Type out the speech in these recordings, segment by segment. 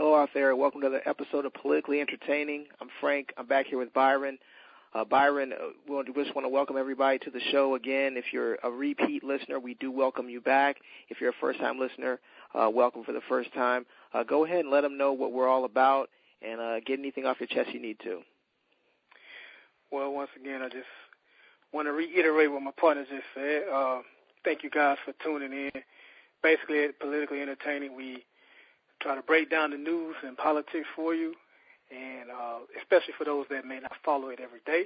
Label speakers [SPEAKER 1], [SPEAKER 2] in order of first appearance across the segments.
[SPEAKER 1] Hello out there. Welcome to the episode of Politically Entertaining. I'm Frank. I'm back here with Byron. Uh, Byron, uh, we just want to welcome everybody to the show again. If you're a repeat listener, we do welcome you back. If you're a first-time listener, uh, welcome for the first time. Uh, go ahead and let them know what we're all about and uh, get anything off your chest you need to.
[SPEAKER 2] Well, once again, I just want to reiterate what my partner just said. Uh, thank you guys for tuning in. Basically, politically entertaining, we try to break down the news and politics for you, and uh, especially for those that may not follow it every day.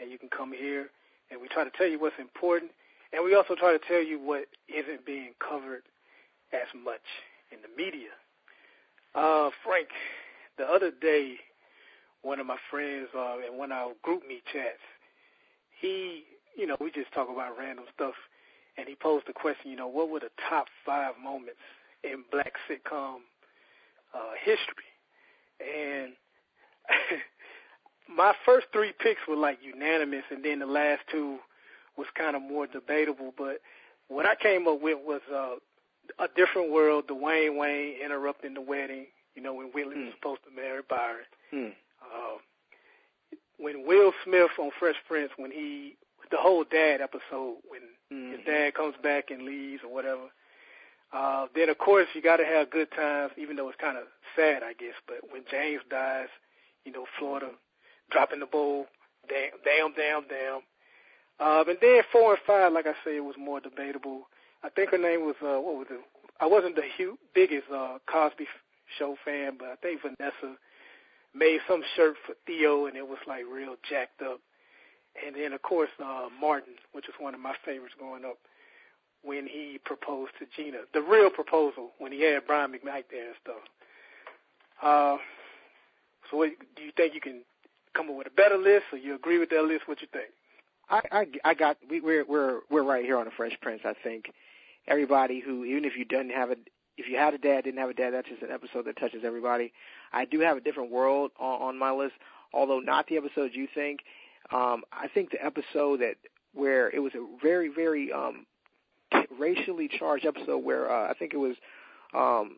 [SPEAKER 2] And you can come here, and we try to tell you what's important, and we also try to tell you what isn't being covered as much in the media. Uh, Frank, the other day, one of my friends uh, in one of our GroupMe chats, he, you know, we just talk about random stuff, and he posed the question, you know, what were the top five moments in black sitcom uh, history? And my first three picks were like unanimous, and then the last two was kind of more debatable. But what I came up with was uh, a different world. Dwayne Wayne interrupting the wedding. You know when Whitley mm. was supposed to marry Byron.
[SPEAKER 1] Mm.
[SPEAKER 2] Uh, when Will Smith on Fresh Prince, when he the whole dad episode, when mm-hmm. his dad comes back and leaves or whatever. Uh, then of course you got to have good times, even though it's kind of sad, I guess. But when James dies, you know, Florida dropping the bowl, damn, damn, damn, damn. Um, and then four and five, like I say, it was more debatable. I think her name was uh, what was it? I wasn't the huge, biggest uh, Cosby Show fan, but I think Vanessa made some shirt for Theo, and it was like real jacked up. And then of course uh, Martin, which was one of my favorites growing up, when he proposed to Gina, the real proposal when he had Brian McKnight there and stuff. Uh, so, what, do you think you can come up with a better list, or you agree with that list? What you think?
[SPEAKER 1] I I, I got we, we're we're we're right here on the Fresh Prince. I think everybody who even if you didn't have a if you had a dad didn't have a dad, that's just an episode that touches everybody. I do have a different world on, on my list, although not the episode you think. Um, I think the episode that where it was a very very um, racially charged episode where uh, I think it was um,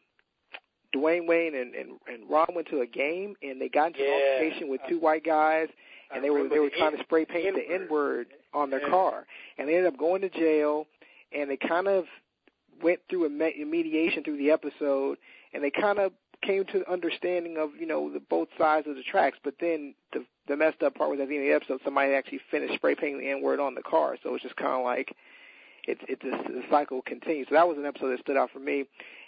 [SPEAKER 1] Dwayne Wayne and, and and Ron went to a game and they got into
[SPEAKER 2] yeah.
[SPEAKER 1] an altercation with two white guys and
[SPEAKER 2] I
[SPEAKER 1] they were they were trying
[SPEAKER 2] N-
[SPEAKER 1] to spray paint
[SPEAKER 2] N-word.
[SPEAKER 1] the N word on their
[SPEAKER 2] Yeah.
[SPEAKER 1] car and they ended up going to jail and they kind of went through a, me- a mediation through the episode and they kind of came to the understanding of you know the both sides of the tracks but then the the messed up part was at the end of the episode somebody actually finished spray painting the N word on the car so it's just kind of like it's it's a, the cycle continues so that was an episode that stood out for me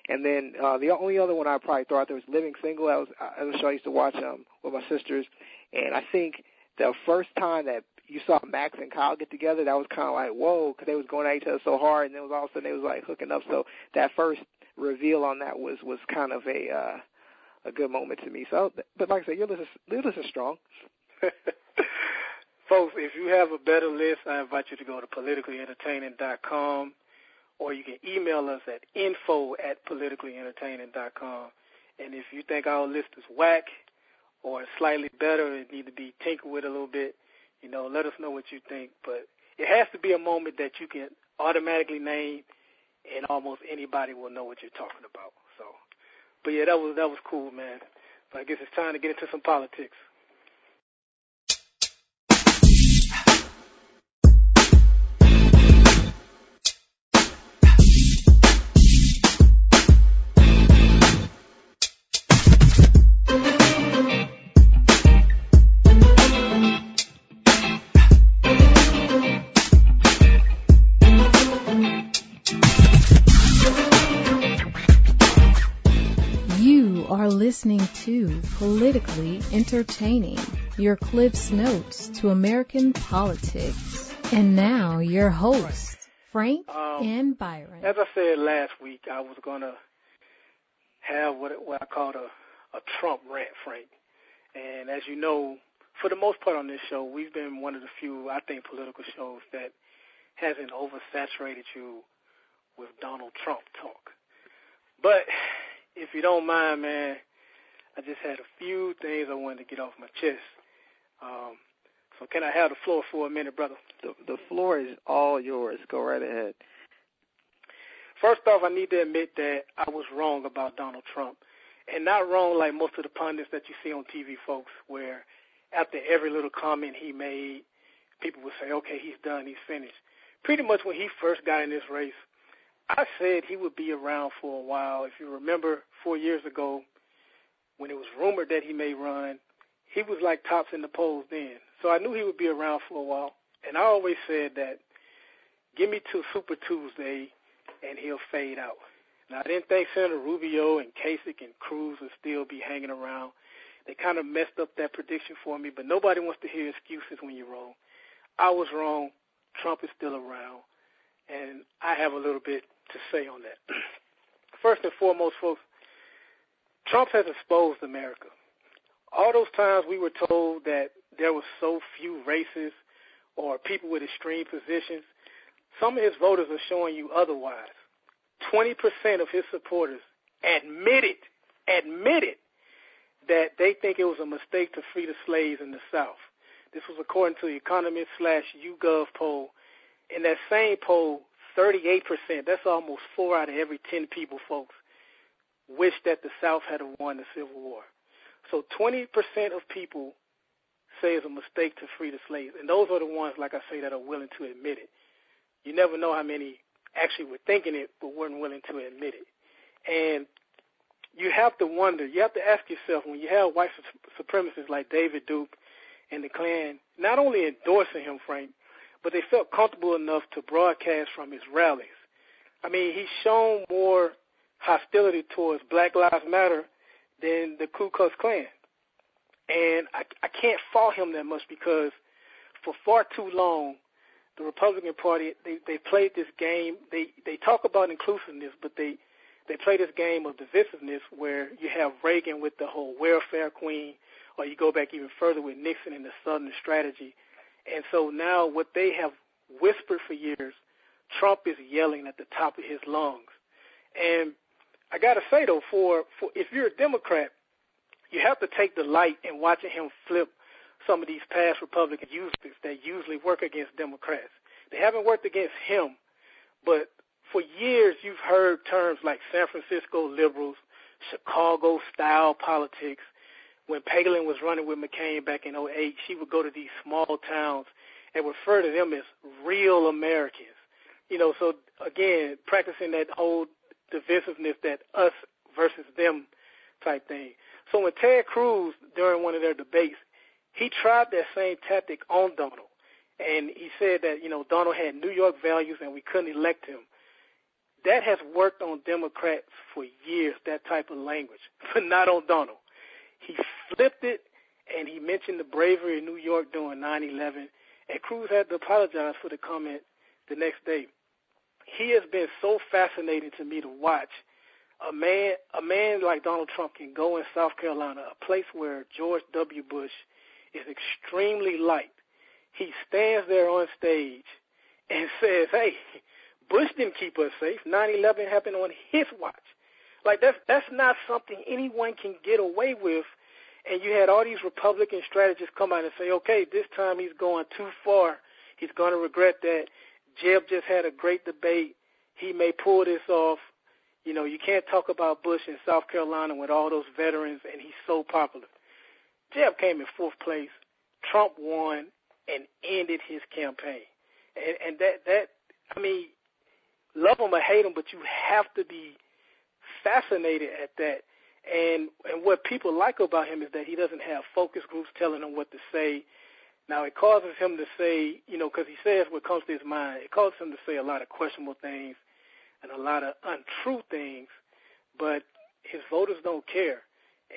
[SPEAKER 1] and then uh, the only other one I probably throw out there was Living Single. That was that was a show I used to watch um, with my sisters, and I think the first time that you saw Max and Kyle get together, that was kind of like whoa, because they was going at each other so hard, and then was all of a sudden they was like hooking up. So that first reveal on that was was kind of a uh, a good moment to me. So, but like I said, your list is your list is strong.
[SPEAKER 2] Folks, if you have a better list, I invite you to go to politicallyentertaining.com or you can email us at info at politicallyentertaining.com. And if you think our list is whack or slightly better and need to be tinkered with a little bit, you know, let us know what you think. But it has to be a moment that you can automatically name and almost anybody will know what you're talking about. So, but yeah, that was that was cool, man. But I guess it's time to get into some politics.
[SPEAKER 3] Politically Entertaining, your Cliff's Notes to American politics. And now your hosts, Frank
[SPEAKER 2] Um,
[SPEAKER 3] and Byron.
[SPEAKER 2] As I said last week, I was going to have what, what I called a, a Trump rant, Frank. And as you know, for the most part on this show, we've been one of the few, I think, political shows that hasn't oversaturated you with Donald Trump talk. But if you don't mind, man, I just had a few things I wanted to get off my chest. Um, so can I have the floor for a minute, brother?
[SPEAKER 1] The the floor is all yours. Go right ahead.
[SPEAKER 2] First off, I need to admit that I was wrong about Donald Trump. and not wrong like most of the pundits that you see on TV, folks, where after every little comment he made, people would say, okay, he's done, he's finished. Pretty much when he first got in this race, I said he would be around for a while. If you remember four years ago, when it was rumored that he may run, he was like tops in the polls then. So I knew he would be around for a while. And I always said that give me to Super Tuesday and he'll fade out. Now I didn't think Senator Rubio and Kasich and Cruz would still be hanging around. They kind of messed up that prediction for me, but nobody wants to hear excuses when you're wrong. I was wrong. Trump is still around, and I have a little bit to say on that. First and foremost, folks, Trump has exposed America. All those times we were told that there were so few races or people with extreme positions, some of his voters are showing you otherwise. 20% of his supporters admitted, admitted that they think it was a mistake to free the slaves in the South. This was according to the Economist slash YouGov poll. In that same poll, 38%, that's almost four out of every 10 people, folks, wish that the South had won the Civil War. So 20% of people say it's a mistake to free the slaves. And those are the ones, like I say, that are willing to admit it. You never know how many actually were thinking it but weren't willing to admit it. And you have to wonder, you have to ask yourself when you have white supremacists like David Duke and the Klan not only endorsing him, Frank, but they felt comfortable enough to broadcast from his rallies. I mean, he's shown more hostility towards Black Lives Matter than the Ku Klux Klan. And I, I can't fault him that much because for far too long, the Republican Party they they played this game. They they talk about inclusiveness, but they they play this game of divisiveness where you have Reagan with the whole welfare queen, or you go back even further with Nixon and the Southern strategy. And so now what they have whispered for years, Trump is yelling at the top of his lungs. And I got to say though, for for if you're a Democrat, you have to take delight in watching him flip some of these past Republican uses that usually work against Democrats. They haven't worked against him, but for years you've heard terms like San Francisco liberals, Chicago style politics. When Palin was running with McCain back in 08, she would go to these small towns and refer to them as real Americans. You know, so again, practicing that whole divisiveness, that us versus them type thing. So when Ted Cruz, during one of their debates, he tried that same tactic on Donald. And he said that, you know, Donald had New York values and we couldn't elect him. That has worked on Democrats for years, that type of language, but not on Donald. He flipped it and he mentioned the bravery in New York during 9-11, and Cruz had to apologize for the comment the next day. He has been so fascinating to me to watch a man a man like Donald Trump can go in South Carolina, a place where George W. Bush is extremely liked. He stands there on stage and says, "Hey, Bush didn't keep us safe. 9/11 happened on his watch." Like that's that's not something anyone can get away with. And you had all these Republican strategists come out and say, "Okay, this time he's going too far. He's going to regret that." Jeb just had a great debate. He may pull this off. You know, you can't talk about Bush in South Carolina with all those veterans, and he's so popular. Jeb came in fourth place. Trump won and ended his campaign. And, and that, that, I mean, love him or hate him, but you have to be fascinated at that. And and what people like about him is that he doesn't have focus groups telling him what to say. Now it causes him to say, you know, because he says what comes to his mind. It causes him to say a lot of questionable things and a lot of untrue things, but his voters don't care,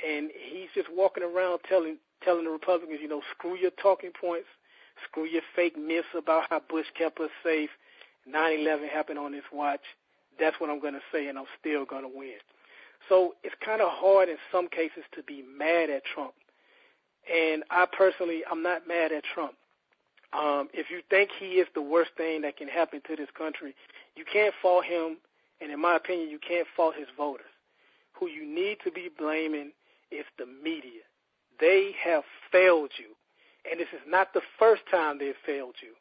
[SPEAKER 2] and he's just walking around telling telling the Republicans, you know, screw your talking points, screw your fake myths about how Bush kept us safe. 9/11 happened on his watch. That's what I'm going to say, and I'm still going to win. So it's kind of hard in some cases to be mad at Trump. And I personally, I'm not mad at Trump. Um, if you think he is the worst thing that can happen to this country, you can't fault him, and in my opinion, you can't fault his voters. Who you need to be blaming is the media. They have failed you, and this is not the first time they've failed you.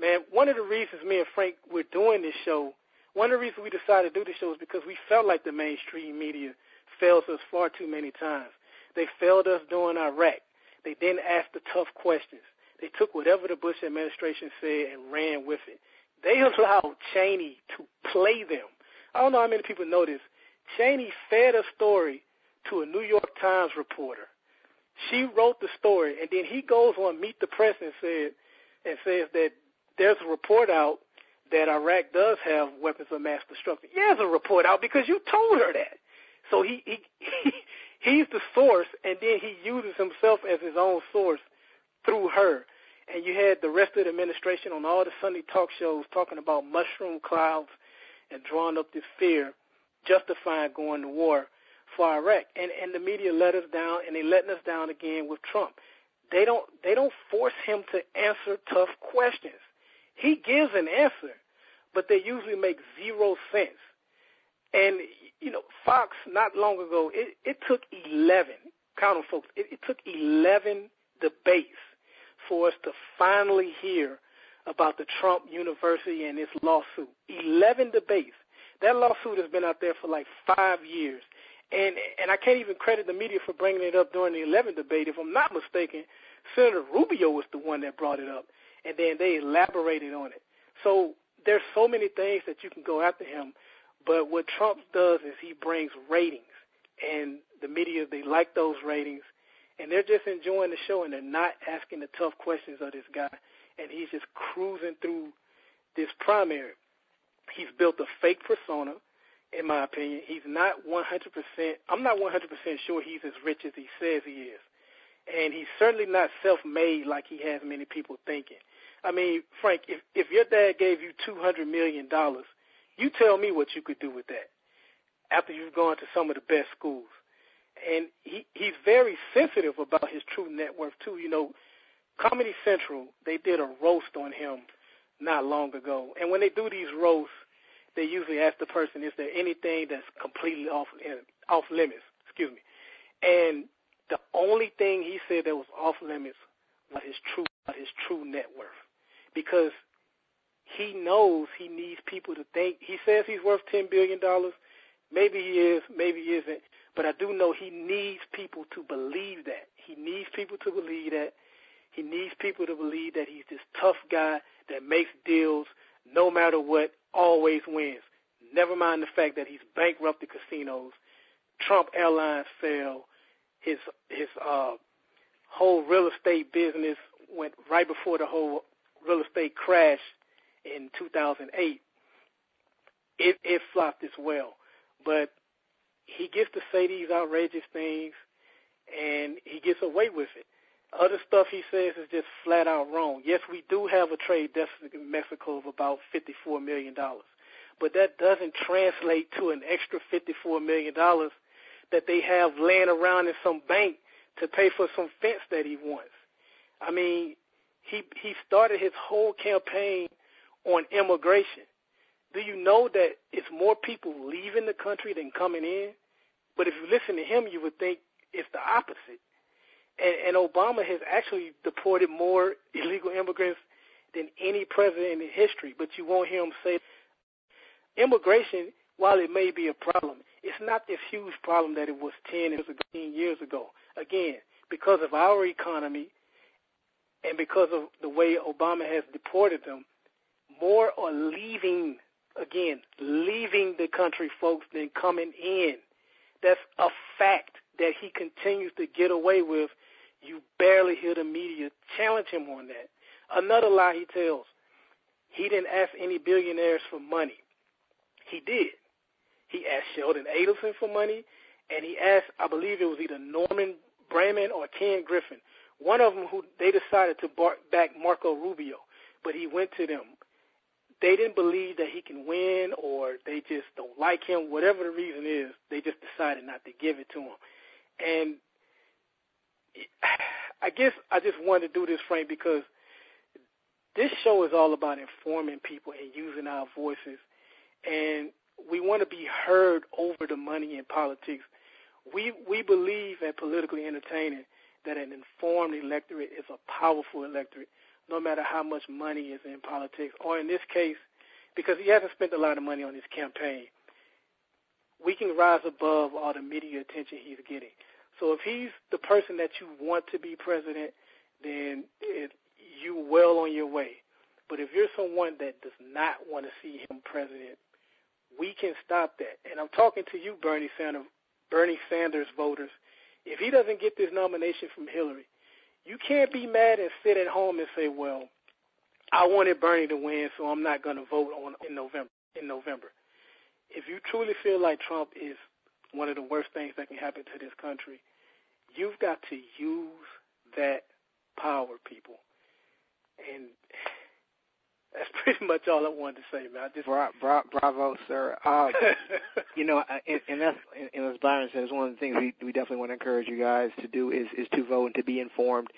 [SPEAKER 2] Man, one of the reasons me and Frank were doing this show, one of the reasons we decided to do this show is because we felt like the mainstream media fails us far too many times. They failed us during Iraq. They didn't ask the tough questions. They took whatever the Bush administration said and ran with it. They allowed Cheney to play them. I don't know how many people know this. Cheney fed a story to a New York Times reporter. She wrote the story, and then he goes on Meet the Press and said and says that there's a report out that Iraq does have weapons of mass destruction. Yeah, there's a report out because you told her that. So he, he, he he's the source, and then he uses himself as his own source through her. And you had the rest of the administration on all the Sunday talk shows talking about mushroom clouds and drawing up this fear, justifying going to war for Iraq. And and the media let us down, and they're letting us down again with Trump. They don't they don't force him to answer tough questions. He gives an answer, but they usually make zero sense. And you know, Fox not long ago, it, it took eleven. Count them, folks. It, it took eleven debates for us to finally hear about the Trump University and its lawsuit. Eleven debates. That lawsuit has been out there for like five years. And and I can't even credit the media for bringing it up during the 11 debate. If I'm not mistaken, Senator Rubio was the one that brought it up, and then they elaborated on it. So there's so many things that you can go after him, but what Trump does is he brings ratings, and the media they like those ratings, and they're just enjoying the show, and they're not asking the tough questions of this guy, and he's just cruising through this primary. He's built a fake persona in my opinion. He's not 100%, I'm not 100% sure he's as rich as he says he is. And he's certainly not self-made like he has many people thinking. I mean, Frank, if, if your dad gave you $200 million, you tell me what you could do with that after you've gone to some of the best schools. And he, he's very sensitive about his true net worth, too. You know, Comedy Central, they did a roast on him not long ago. And when they do these roasts, they usually ask the person, is there anything that's completely off off limits? Excuse me. And the only thing he said that was off limits was his true his true net worth, because he knows he needs people to think. He says he's worth ten billion dollars. Maybe he is, maybe he isn't. But I do know he needs people to believe that. He needs people to believe that. He needs people to believe that he's this tough guy that makes deals no matter what, always wins. Never mind the fact that he's bankrupted casinos. Trump Airlines fell. His his uh, whole real estate business went right before the whole real estate crash in 2008. It it flopped as well, but he gets to say these outrageous things, and he gets away with it. Other stuff he says is just flat out wrong. Yes, we do have a trade deficit in Mexico of about $54 million, but that doesn't translate to an extra $54 million that they have laying around in some bank to pay for some fence that he wants. I mean, he he started his whole campaign on immigration. Do you know that it's more people leaving the country than coming in? But if you listen to him, you would think it's the opposite and, and Obama has actually deported more illegal immigrants than any president in history. But you won't hear him say immigration, while it may be a problem, it's not this huge problem that it was 10 and 15 years ago. Again, because of our economy and because of the way Obama has deported them, more are leaving, again, leaving the country, folks, than coming in. That's a fact that he continues to get away with you barely hear the media challenge him on that. Another lie he tells. He didn't ask any billionaires for money. He did. He asked Sheldon Adelson for money, and he asked, I believe it was either Norman Braman or Ken Griffin, one of them who they decided to back Marco Rubio, but he went to them. They didn't believe that he can win, or they just don't like him. Whatever the reason is, they just decided not to give it to him. And I guess I just wanted to do this, Frank, because this show is all about informing people and using our voices, and we want to be heard over the money in politics. We we believe at politically entertaining that an informed electorate is a powerful electorate, no matter how much money is in politics, or in this case, because he hasn't spent a lot of money on his campaign. we can rise above all the media attention he's getting. So if he's the person that you want to be president, then it, you well on your way. But if you're someone that does not want to see him president, we can stop that. And I'm talking to you, Bernie Sanders, Bernie Sanders voters. If he doesn't get this nomination from Hillary, you can't be mad and sit at home and say, "Well, I wanted Bernie to win, so I'm not going to vote on in November." In November, if you truly feel like Trump is one of the worst things that can happen to this country, you've got to use that power, people. And that's pretty much all I wanted to say, man. I just
[SPEAKER 1] Bra- bra- bravo, sir. Um, you know, and, and that's and as Byron said, it's one of the things we we definitely want to encourage you guys to do is is to vote and to be informed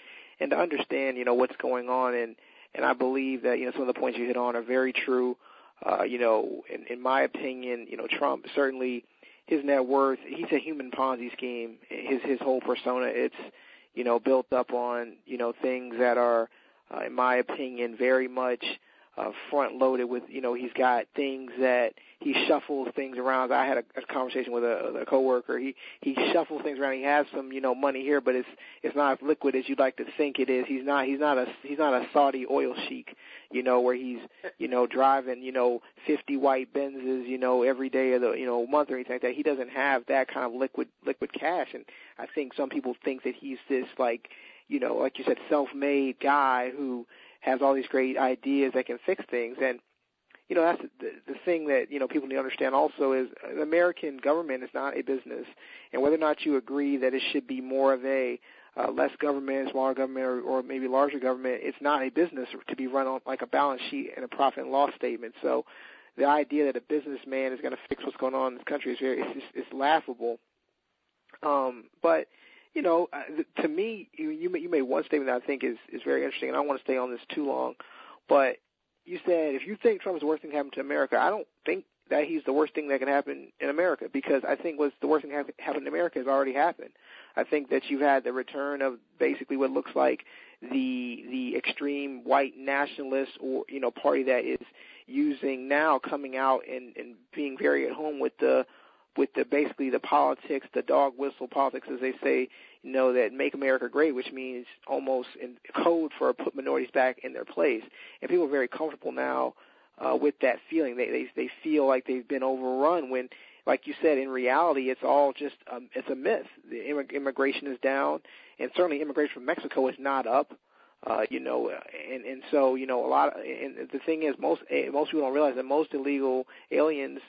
[SPEAKER 1] and to understand, you know, what's going on. And and I believe that you know some of the points you hit on are very true. Uh, you know, in, in my opinion, you know, Trump certainly his net worth. He's a human Ponzi scheme. His his whole persona. It's you know built up on you know things that are, uh, in my opinion, very much uh, front loaded with you know he's got things that he shuffles things around. I had a, a conversation with a, a coworker. He he shuffles things around. He has some you know money here, but it's it's not as liquid as you'd like to think it is. He's not he's not a he's not a Saudi oil sheik, you know, where he's you know driving you know 50 white Benzes you know every day of the you know month or anything like that. He doesn't have that kind of liquid liquid cash, and I think some people think that he's this like you know like you said self-made guy who has all these great ideas that can fix things. And you know that's the, the thing that you know people need to understand also is the American government is not a business, and whether or not you agree that it should be more of a uh, less government, smaller government, or, or maybe larger government, it's not a business to be run on like a balance sheet and a profit and loss statement. So the idea that a businessman is going to fix what's going on in this country is very it's, just, it's laughable. Um, but you know, uh, to me, you you made, one statement that I think is is very interesting, and I don't want to stay on this too long. But you said if you think Trump is the worst thing to happen to America, I don't think that he's the worst thing that can happen in America because I think what's the worst thing that happened in America has already happened. I think that you've had the return of basically what looks like the the extreme white nationalist or you know party that is using now coming out and and being very at home with the with the basically the politics, the dog whistle politics, as they say, you know, that make America great, which means almost in code for put minorities back in their place. And people are very comfortable now uh, with that feeling. They they they feel like they've been overrun when, like you said, in reality, it's all just um, it's a myth. The immig- immigration is down, and certainly immigration from Mexico is not up. Uh, you know, and and so you know a lot. Of, and the thing is, most eh, most people don't realize that most illegal aliens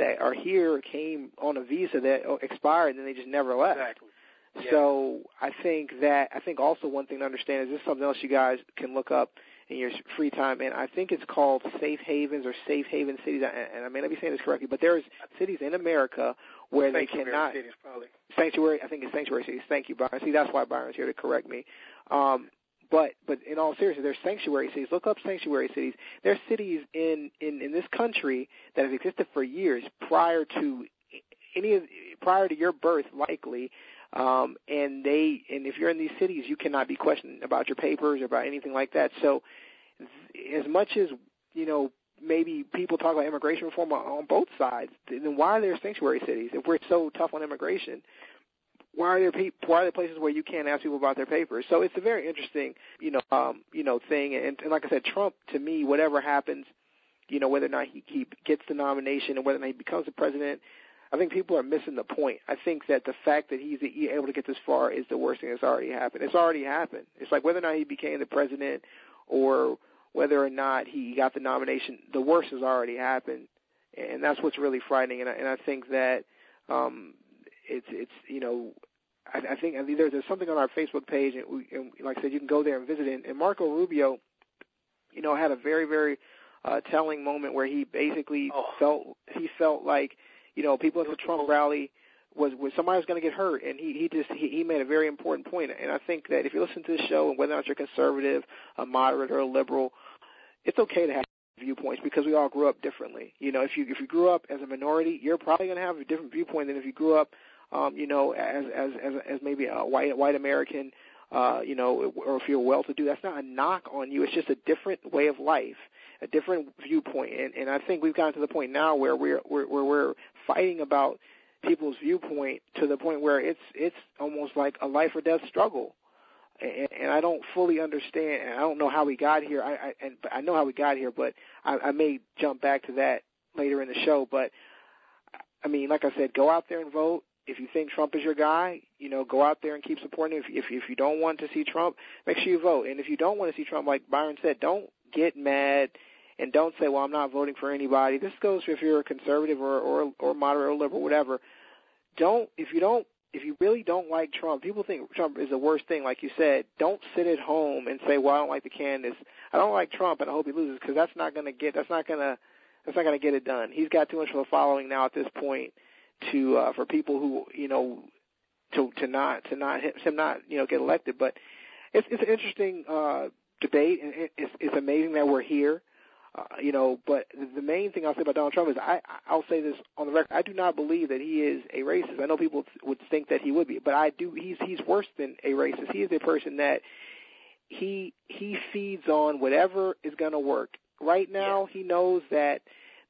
[SPEAKER 1] that are here came on a visa that expired and then they just never left.
[SPEAKER 2] Exactly.
[SPEAKER 1] Yeah. So I think that I think also one thing to understand is this is something else you guys can look up in your free time, and I think it's called Safe Havens or Safe Haven Cities, and I may not be saying this correctly, but there's cities in America where
[SPEAKER 2] they
[SPEAKER 1] cannot
[SPEAKER 2] cities, probably.
[SPEAKER 1] sanctuary. I think it's sanctuary cities. Thank you, Byron. See, that's why Byron's here to correct me. Um, but but in all seriousness, there's sanctuary cities. Look up sanctuary cities. There's cities in in in this country that have existed for years prior to any of prior to your birth, likely. Um, and they and if you're in these cities, you cannot be questioned about your papers or about anything like that. So, as much as you know, maybe people talk about immigration reform on, on both sides. Then why are there sanctuary cities if we're so tough on immigration? Why are there pe- why are there places where you can't ask people about their papers? So it's a very interesting, you know, um, you know, thing. And, and like I said, Trump to me, whatever happens, you know, whether or not he, he gets the nomination and whether or not he becomes the president, I think people are missing the point. I think that the fact that he's able to get this far is the worst thing that's already happened. It's already happened. It's like whether or not he became the president or whether or not he got the nomination, the worst has already happened, and that's what's really frightening. And I, and I think that um, it's it's you know I, I think I mean, there's, there's something on our Facebook page, and, we, and like I said, you can go there and visit it. And Marco Rubio, you know, had a very very uh, telling moment where he basically
[SPEAKER 2] oh.
[SPEAKER 1] felt he felt like you know people at the Trump rally was was somebody was going to get hurt, and he he just he, he made a very important point. And I think that if you listen to the show, and whether or not you're conservative, a moderate, or a liberal, it's okay to have viewpoints because we all grew up differently. You know, if you if you grew up as a minority, you're probably going to have a different viewpoint than if you grew up um, you know, as as as, as maybe a white white American, uh, you know, or if you're well-to-do. That's not a knock on you. It's just a different way of life, a different viewpoint. And, and I think we've gotten to the point now where we're we're where we're fighting about people's viewpoint to the point where it's it's almost like a life or death struggle. And, and I don't fully understand. And I don't know how we got here. I, I and I know how we got here, but I, I may jump back to that later in the show. But I mean, like I said, go out there and vote. If you think Trump is your guy, you know, go out there and keep supporting him. If, if if you don't want to see Trump, make sure you vote. And if you don't want to see Trump, like Byron said, don't get mad and don't say, "Well, I'm not voting for anybody." This goes if you're a conservative or or or moderate or liberal, whatever. Don't if you don't if you really don't like Trump, people think Trump is the worst thing. Like you said, don't sit at home and say, "Well, I don't like the candidates. I don't like Trump, and I hope he loses," because that's not going to get that's not going to that's not going to get it done. He's got too much of a following now at this point to uh, for people who you know to to not to not him not you know get elected. But it's it's an interesting uh, debate, and it's it's amazing that we're here. Uh, you know, but the main thing I'll say about Donald Trump is I I'll say this on the record. I do not believe that he is a racist. I know people would think that he would be, but I do. He's he's worse than a racist. He is a person that he he feeds on whatever is going to work. Right now, yeah. he knows that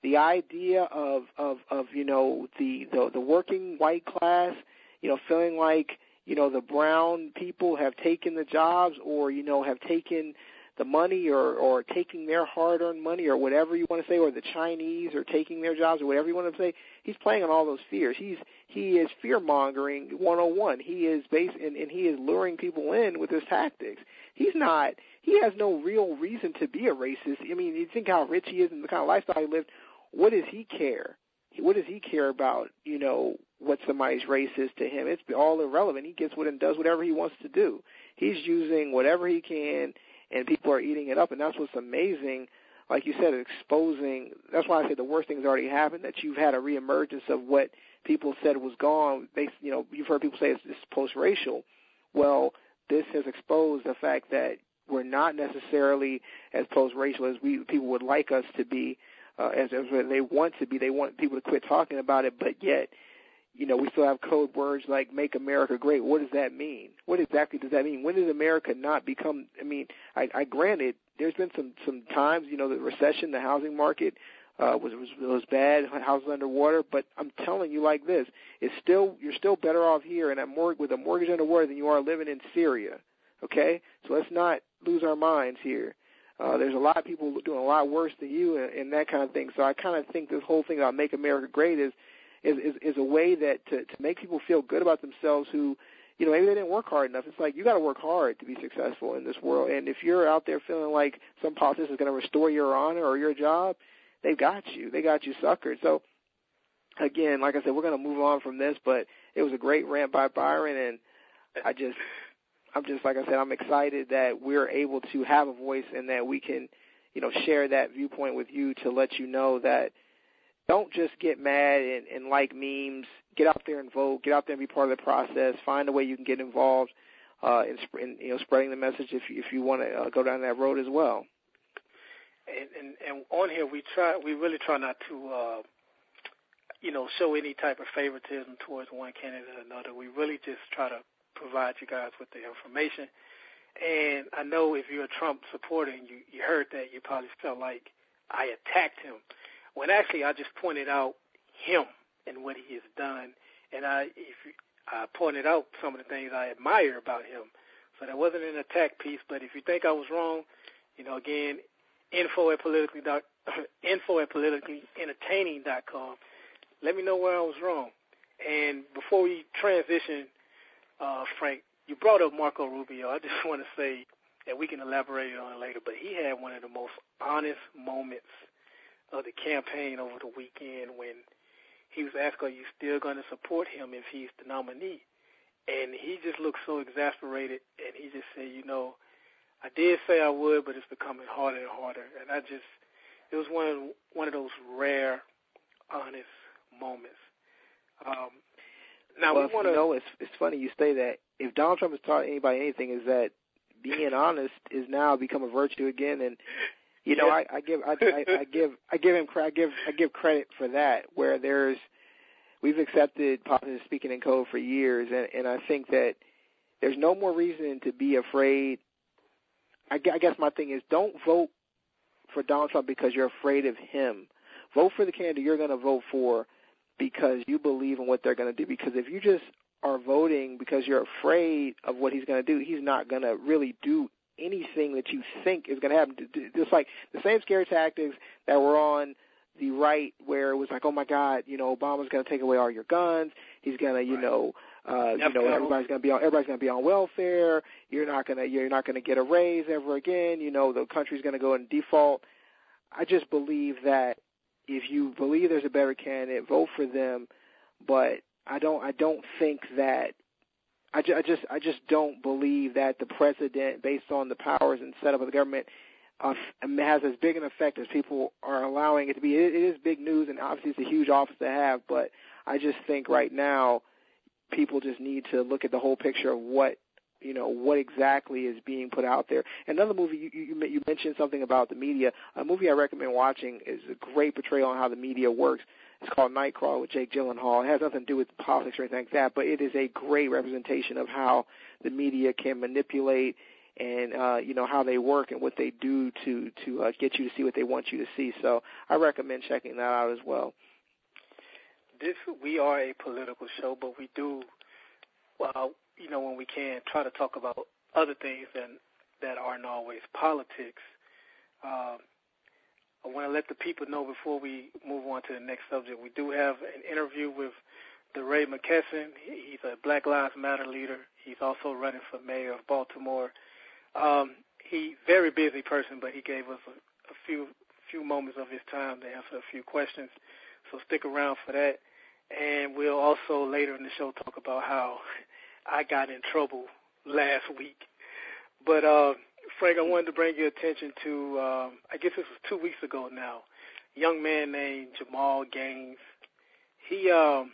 [SPEAKER 1] the idea of of of you know the the the working white class, you know, feeling like you know the brown people have taken the jobs or you know have taken the money or or taking their hard earned money or whatever you want to say or the Chinese or taking their jobs or whatever you want to say he's playing on all those fears. He's he is fear mongering 101 he is based and, and he is luring people in with his tactics. He's not he has no real reason to be a racist. I mean you think how rich he is and the kind of lifestyle he lived what does he care what does he care about you know what somebody's race is to him it's all irrelevant he gets what and does whatever he wants to do he's using whatever he can and people are eating it up. And that's what's amazing. Like you said, exposing. That's why I said the worst thing's already happened. That you've had a reemergence of what people said was gone. They, you know, you've heard people say it's, it's post-racial. Well, this has exposed the fact that we're not necessarily as post-racial as we people would like us to be, uh, as, as they want to be. They want people to quit talking about it, but yet you know, we still have code words like "Make America Great." What does that mean? What exactly does that mean? When did America not become? I mean, I, I granted there's been some some times, you know, the recession, the housing market uh, was was was bad, houses underwater. But I'm telling you, like this, it's still you're still better off here and a mor- with a mortgage underwater than you are living in Syria. Okay, so let's not lose our minds here. Uh, there's a lot of people doing a lot worse than you and, and that kind of thing. So I kind of think this whole thing about "Make America Great" is is, is is a way that to to make people feel good about themselves who you know maybe they didn't work hard enough. It's like you got to work hard to be successful in this world. And if you're out there feeling like some politician is going to restore your honor or your job they've got you. They got you suckered. So again like i said we're going to move on from this but it was a great rant by byron and i just i'm just like i said i'm excited that we're able to have a voice and that we can you know share that viewpoint with you to let you know that don't just get mad and, and like memes. Get out there and vote. Get out there and be part of the process. Find a way you can get involved uh, in, in you know spreading the message if if you want to uh, go down that road as well.
[SPEAKER 2] And, and and on here we try we really try not to uh, you know show any type of favoritism towards one candidate or another. We really just try to provide you guys with the information. And I know if you're a Trump supporter and you, you heard that, you probably felt like I attacked him when actually I just pointed out him and what he has done, and I if I pointed out some of the things I admire about him. So that wasn't an attack piece, but if you think I was wrong, you know, again, info at politically dot, info at politicallyentertaining.com. Let me know where I was wrong. And before we transition, uh, Frank, you brought up Marco Rubio. I just want to say that we can elaborate on it later, but he had one of the most honest moments of the campaign over the weekend when he was asked, "Are you still going to support him if he's the nominee?" And he just looked so exasperated, and he just said, "You know, I did say I would, but it's becoming harder and harder." And I just, it was one of one of those rare, honest moments. Um, now
[SPEAKER 1] well,
[SPEAKER 2] we want to.
[SPEAKER 1] You know, it's it's funny you say that. If Donald Trump has taught anybody anything, is that being honest is now become a virtue again, and you know, I, I give I, I, I give I give him I give I give credit for that. Where there's we've accepted positive speaking in code for years, and and I think that there's no more reason to be afraid. I, I guess my thing is don't vote for Donald Trump because you're afraid of him. Vote for the candidate you're going to vote for because you believe in what they're going to do. Because if you just are voting because you're afraid of what he's going to do, he's not going to really do anything that you think is going to happen. Just like the same scare tactics that were on the right, where it was like, oh my God, you know, Obama's going to take away all your guns. He's going to, you
[SPEAKER 2] right.
[SPEAKER 1] know, uh, you know, everybody's going to be on everybody's going to be on welfare. You're not going to you're not going to get a raise ever again. You know, the country's going to go in default. I just believe that if you believe there's a better candidate, vote for them. But I don't I don't think that I, ju- I just I just don't believe that the president, based on the powers and setup of the government, uh, has as big an effect as people are allowing it to be. It, it is big news, and obviously it's a huge office to have. But I just think right now, people just need to look at the whole picture of what you know what exactly is being put out there. Another movie you, you you mentioned something about the media. A movie I recommend watching is a great portrayal on how the media works. It's called Nightcrawler with Jake Gyllenhaal. It has nothing to do with politics or anything like that, but it is a great representation of how the media can manipulate and uh, you know how they work and what they do to to uh, get you to see what they want you to see. So I recommend checking that out as well.
[SPEAKER 2] This we are a political show, but we do, well, you know, when we can try to talk about other things than that aren't always politics. Um, I want to let the people know before we move on to the next subject. We do have an interview with DeRay McKesson. He's a Black Lives Matter leader. He's also running for mayor of Baltimore. Um, he very busy person, but he gave us a, a few few moments of his time to answer a few questions. So stick around for that. And we'll also later in the show talk about how I got in trouble last week. But uh, Frank, I wanted to bring your attention to, um, I guess this was two weeks ago now, a young man named Jamal Gaines. He, um,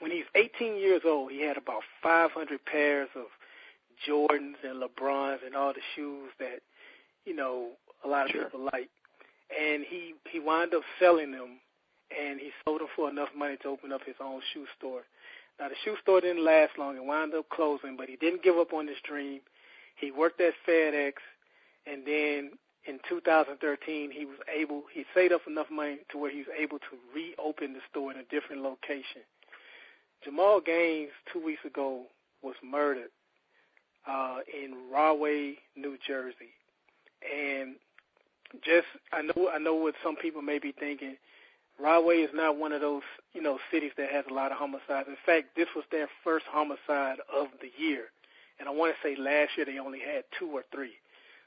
[SPEAKER 2] when he's 18 years old, he had about 500 pairs of Jordans and LeBrons and all the shoes that, you know, a lot of
[SPEAKER 1] sure.
[SPEAKER 2] people like. And he he wound up selling them, and he sold them for enough money to open up his own shoe store. Now the shoe store didn't last long; it wound up closing, but he didn't give up on his dream. He worked at FedEx, and then in 2013 he was able he saved up enough money to where he was able to reopen the store in a different location. Jamal Gaines two weeks ago was murdered uh, in Rahway, New Jersey, and just I know I know what some people may be thinking. Rahway is not one of those you know cities that has a lot of homicides. In fact, this was their first homicide of the year and I want to say last year they only had two or three.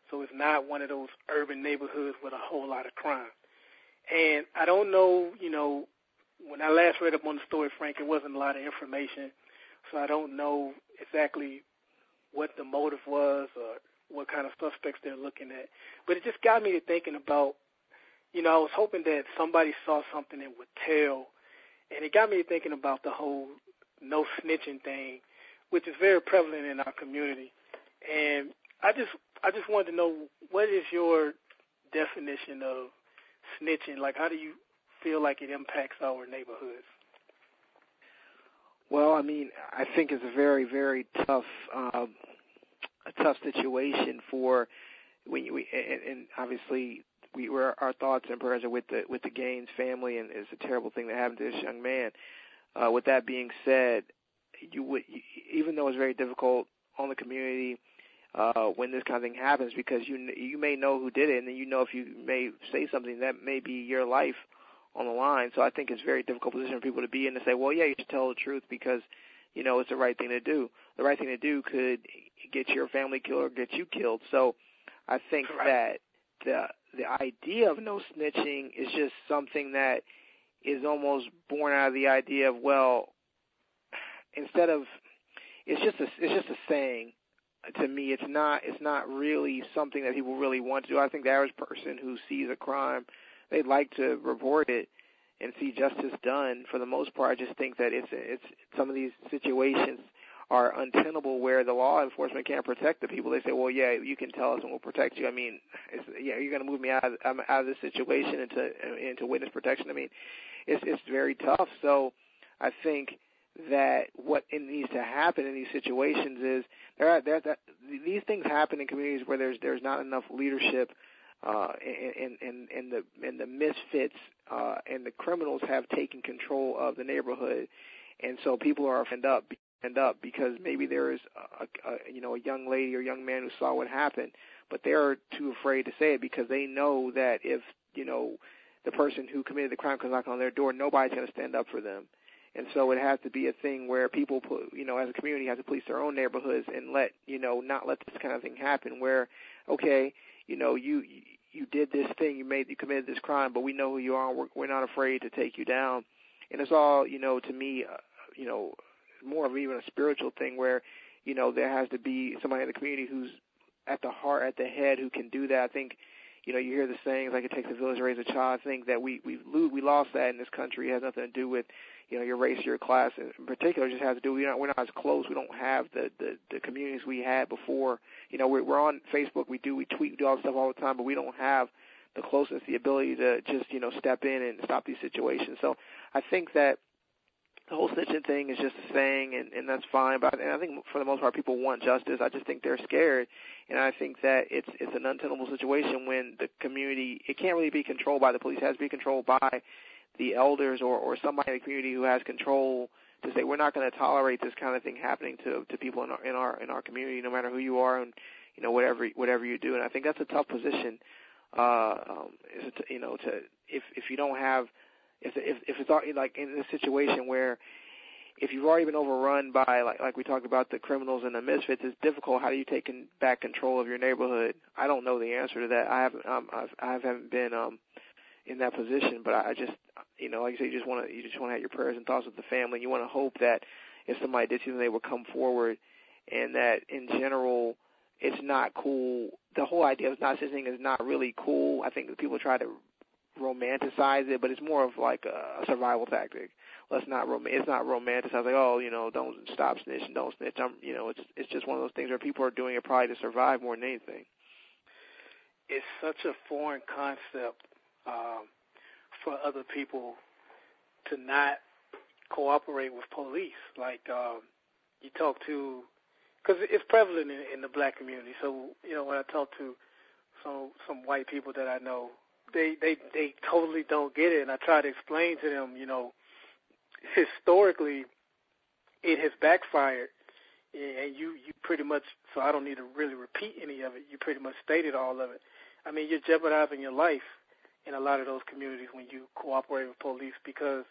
[SPEAKER 2] So it's not one of those urban neighborhoods with a whole lot of crime. And I don't know, you know, when I last read up on the story, Frank, it wasn't a lot of information, so I don't know exactly what the motive was or what kind of suspects they're looking at. But it just got me to thinking about, you know, I was hoping that somebody saw something and would tell, and it got me thinking about the whole no snitching thing which is very prevalent in our community. And I just I just wanted to know what is your definition of snitching? Like, how do you feel like it impacts our neighborhoods?
[SPEAKER 1] Well, I mean, I think it's a very, very tough, um, a tough situation for when you, and, and obviously we were our thoughts and prayers are with the with the Gaines family, and it's a terrible thing that happened to this young man. Uh, with that being said, you would, even though it's very difficult on the community uh, when this kind of thing happens, because you you may know who did it, and then you know if you may say something that may be your life on the line. So I think it's a very difficult position for people to be in to say, well, yeah, you should tell the truth because you know it's the right thing to do. The right thing to do could get your family killed or get you killed. So I think
[SPEAKER 2] right.
[SPEAKER 1] that the the idea of no snitching is just something that is almost born out of the idea of well instead of it's just a it's just a saying. To me it's not it's not really something that people really want to do. I think the average person who sees a crime they'd like to report it and see justice done. For the most part i just think that it's it's some of these situations are untenable where the law enforcement can't protect the people. They say well yeah you can tell us and we'll protect you. I mean it's yeah you're going to move me out of, out of this situation into into witness protection. I mean it's it's very tough. So i think that what needs to happen in these situations is there are there that these things happen in communities where there's there's not enough leadership uh and and and the and the misfits uh and the criminals have taken control of the neighborhood. And so people are end up end up because maybe there is a, a you know a young lady or young man who saw what happened but they're too afraid to say it because they know that if you know the person who committed the crime comes knock on their door nobody's going to stand up for them and so it has to be a thing where people, put, you know, as a community, have to police their own neighborhoods and let, you know, not let this kind of thing happen. Where, okay, you know, you you did this thing, you made, you committed this crime, but we know who you are. We're, we're not afraid to take you down. And it's all, you know, to me, uh, you know, more of even a spiritual thing where, you know, there has to be somebody in the community who's at the heart, at the head, who can do that. I think you know, you hear the sayings like it takes a village to raise a child. I think that we we we lost that in this country. It has nothing to do with you know your race, your class in particular. It just has to do we're not we're not as close. We don't have the the, the communities we had before. You know, we're, we're on Facebook. We do we tweet, we do all this stuff all the time, but we don't have the closeness, the ability to just you know step in and stop these situations. So I think that the whole snitching thing is just a saying, and, and that's fine. But and I think for the most part, people want justice. I just think they're scared, and I think that it's it's an untenable situation when the community it can't really be controlled by the police. It has to be controlled by the elders or or somebody in the community who has control to say we're not going to tolerate this kind of thing happening to to people in our in our in our community, no matter who you are and you know whatever whatever you do. And I think that's a tough position. Uh, um, is it, you know to if if you don't have if if it's like in a situation where if you've already been overrun by like like we talked about the criminals and the misfits, it's difficult. How do you take back control of your neighborhood? I don't know the answer to that. I haven't um I've, I haven't been um in that position, but I just you know like I say, you just want to you just want to have your prayers and thoughts with the family. You want to hope that if somebody did something, they would come forward, and that in general it's not cool. The whole idea of not snitching is not really cool. I think people try to romanticize it, but it's more of like a survival tactic. Let's not rom- it's not romanticized like oh you know don't stop snitching, don't snitch. I'm you know it's it's just one of those things where people are doing it probably to survive more than anything.
[SPEAKER 2] It's such a foreign concept um, for other people to not cooperate with police. Like um, you talk to, because it's prevalent in, in the black community. So you know when I talk to some some white people that I know they they they totally don't get it, and I try to explain to them, you know, historically, it has backfired, and you you pretty much. So I don't need to really repeat any of it. You pretty much stated all of it. I mean, you're jeopardizing your life in a lot of those communities when you cooperate with police because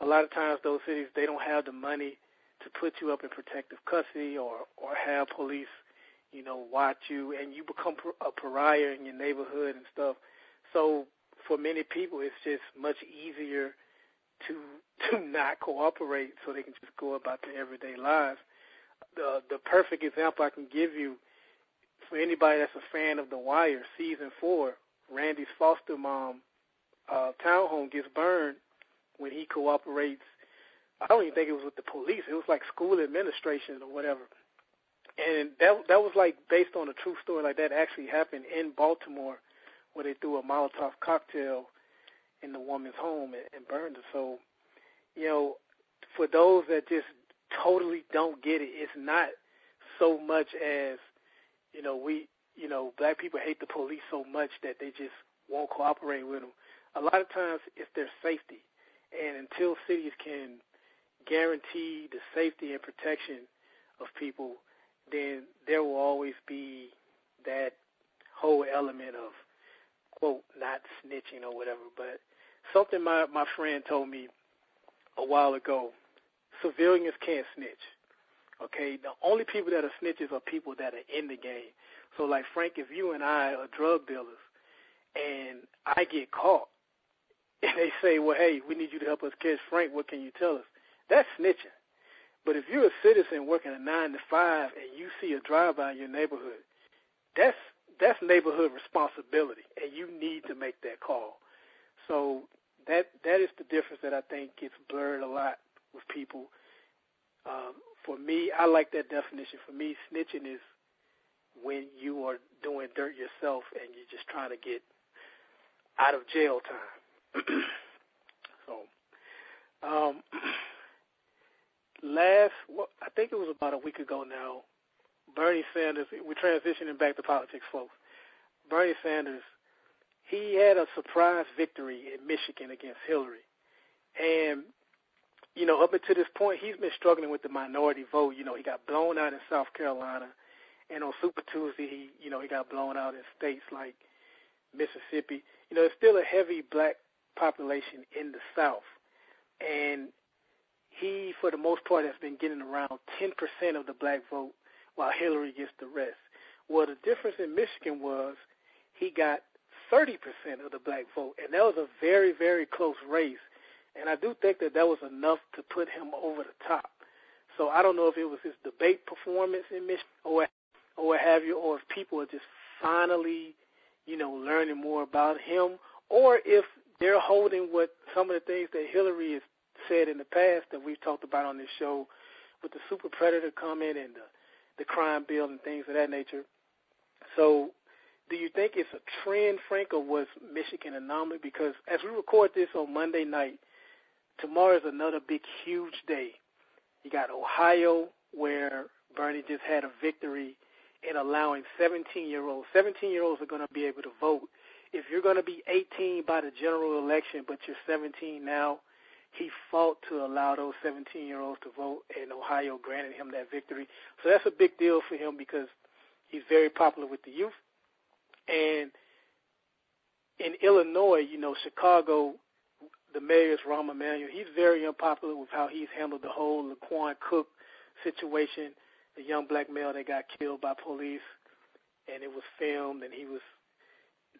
[SPEAKER 2] a lot of times those cities they don't have the money to put you up in protective custody or or have police you know watch you and you become a pariah in your neighborhood and stuff so for many people, it's just much easier to to not cooperate, so they can just go about their everyday lives. The the perfect example I can give you for anybody that's a fan of The Wire, season four, Randy's foster mom uh, townhome gets burned when he cooperates. I don't even think it was with the police. It was like school administration or whatever. And that that was like based on a true story. Like that actually happened in Baltimore where they threw a Molotov cocktail in the woman's home and, and burned her. So, you know, for those that just totally don't get it, it's not so much as, you know, we, you know, black people hate the police so much that they just won't cooperate with them. A lot of times it's their safety. And until cities can guarantee the safety and protection of people, then there will always be that whole element of quote not snitching or whatever, but something my my friend told me a while ago. Civilians can't snitch. Okay, the only people that are snitches are people that are in the game. So, like Frank, if you and I are drug dealers, and I get caught, and they say, "Well, hey, we need you to help us catch Frank. What can you tell us?" That's snitching. But if you're a citizen working a nine to five and you see a drive-by in your neighborhood, that's that's neighborhood responsibility, and you need to make that call. So that that is the difference that I think gets blurred a lot with people. Um, for me, I like that definition. For me, snitching is when you are doing dirt yourself and you're just trying to get out of jail time. so, um, last, well, I think it was about a week ago now, Bernie Sanders, we're transitioning back to politics, folks. Bernie Sanders, he had a surprise victory in Michigan against Hillary. And, you know, up until this point, he's been struggling with the minority vote. You know, he got blown out in South Carolina. And on Super Tuesday, he, you know, he got blown out in states like Mississippi. You know, there's still a heavy black population in the South. And he, for the most part, has been getting around 10% of the black vote while Hillary gets the rest. Well, the difference in Michigan was he got 30% of the black vote, and that was a very, very close race. And I do think that that was enough to put him over the top. So I don't know if it was his debate performance in Michigan or or what have you, or if people are just finally, you know, learning more about him, or if they're holding what some of the things that Hillary has said in the past that we've talked about on this show with the super predator comment and the the crime bill and things of that nature. So, do you think it's a trend, Frank, or was Michigan anomaly? Because as we record this on Monday night, tomorrow is another big, huge day. You got Ohio, where Bernie just had a victory in allowing 17-year-olds. 17-year-olds are going to be able to vote. If you're going to be 18 by the general election, but you're 17 now, he fought to allow those 17 year olds to vote, and Ohio granted him that victory. So that's a big deal for him because he's very popular with the youth. And in Illinois, you know, Chicago, the mayor is Rahm Emanuel. He's very unpopular with how he's handled the whole Laquan Cook situation, the young black male that got killed by police, and it was filmed, and he was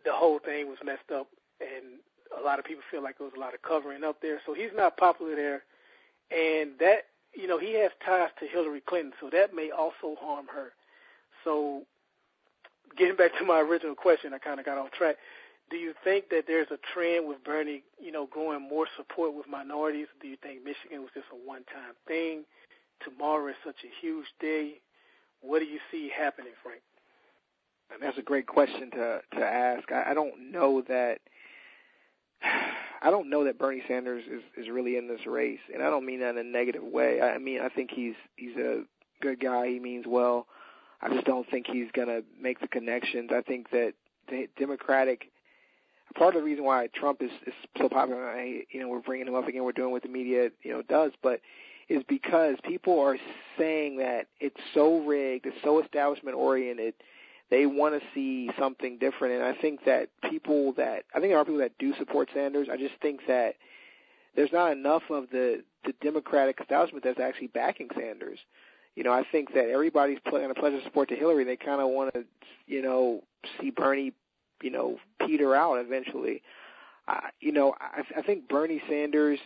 [SPEAKER 2] the whole thing was messed up, and a lot of people feel like there was a lot of covering up there. So he's not popular there, and that you know he has ties to Hillary Clinton, so that may also harm her. So getting back to my original question, I kind of got off track. Do you think that there's a trend with Bernie, you know, growing more support with minorities? Do you think Michigan was just a one-time thing? Tomorrow is such a huge day. What do you see happening, Frank?
[SPEAKER 1] That's a great question to to ask. I, I don't know that I don't know that Bernie Sanders is is really in this race, and I don't mean that in a negative way. I mean I think he's he's a good guy. He means well. I just don't think he's going to make the connections. I think that the Democratic part of the reason why Trump is, is so popular, I, you know, we're bringing him up again. We're doing what the media, you know, does, but is because people are saying that it's so rigged, it's so establishment oriented they want to see something different. And I think that people that I think there are people that do support Sanders. I just think that there's not enough of the the Democratic establishment that's actually backing Sanders. You know, I think that everybody's playing a pledge of support to Hillary. They kind of want to, you know, see Bernie, you know, peter out eventually. Uh, you know, I, I think Bernie Sanders,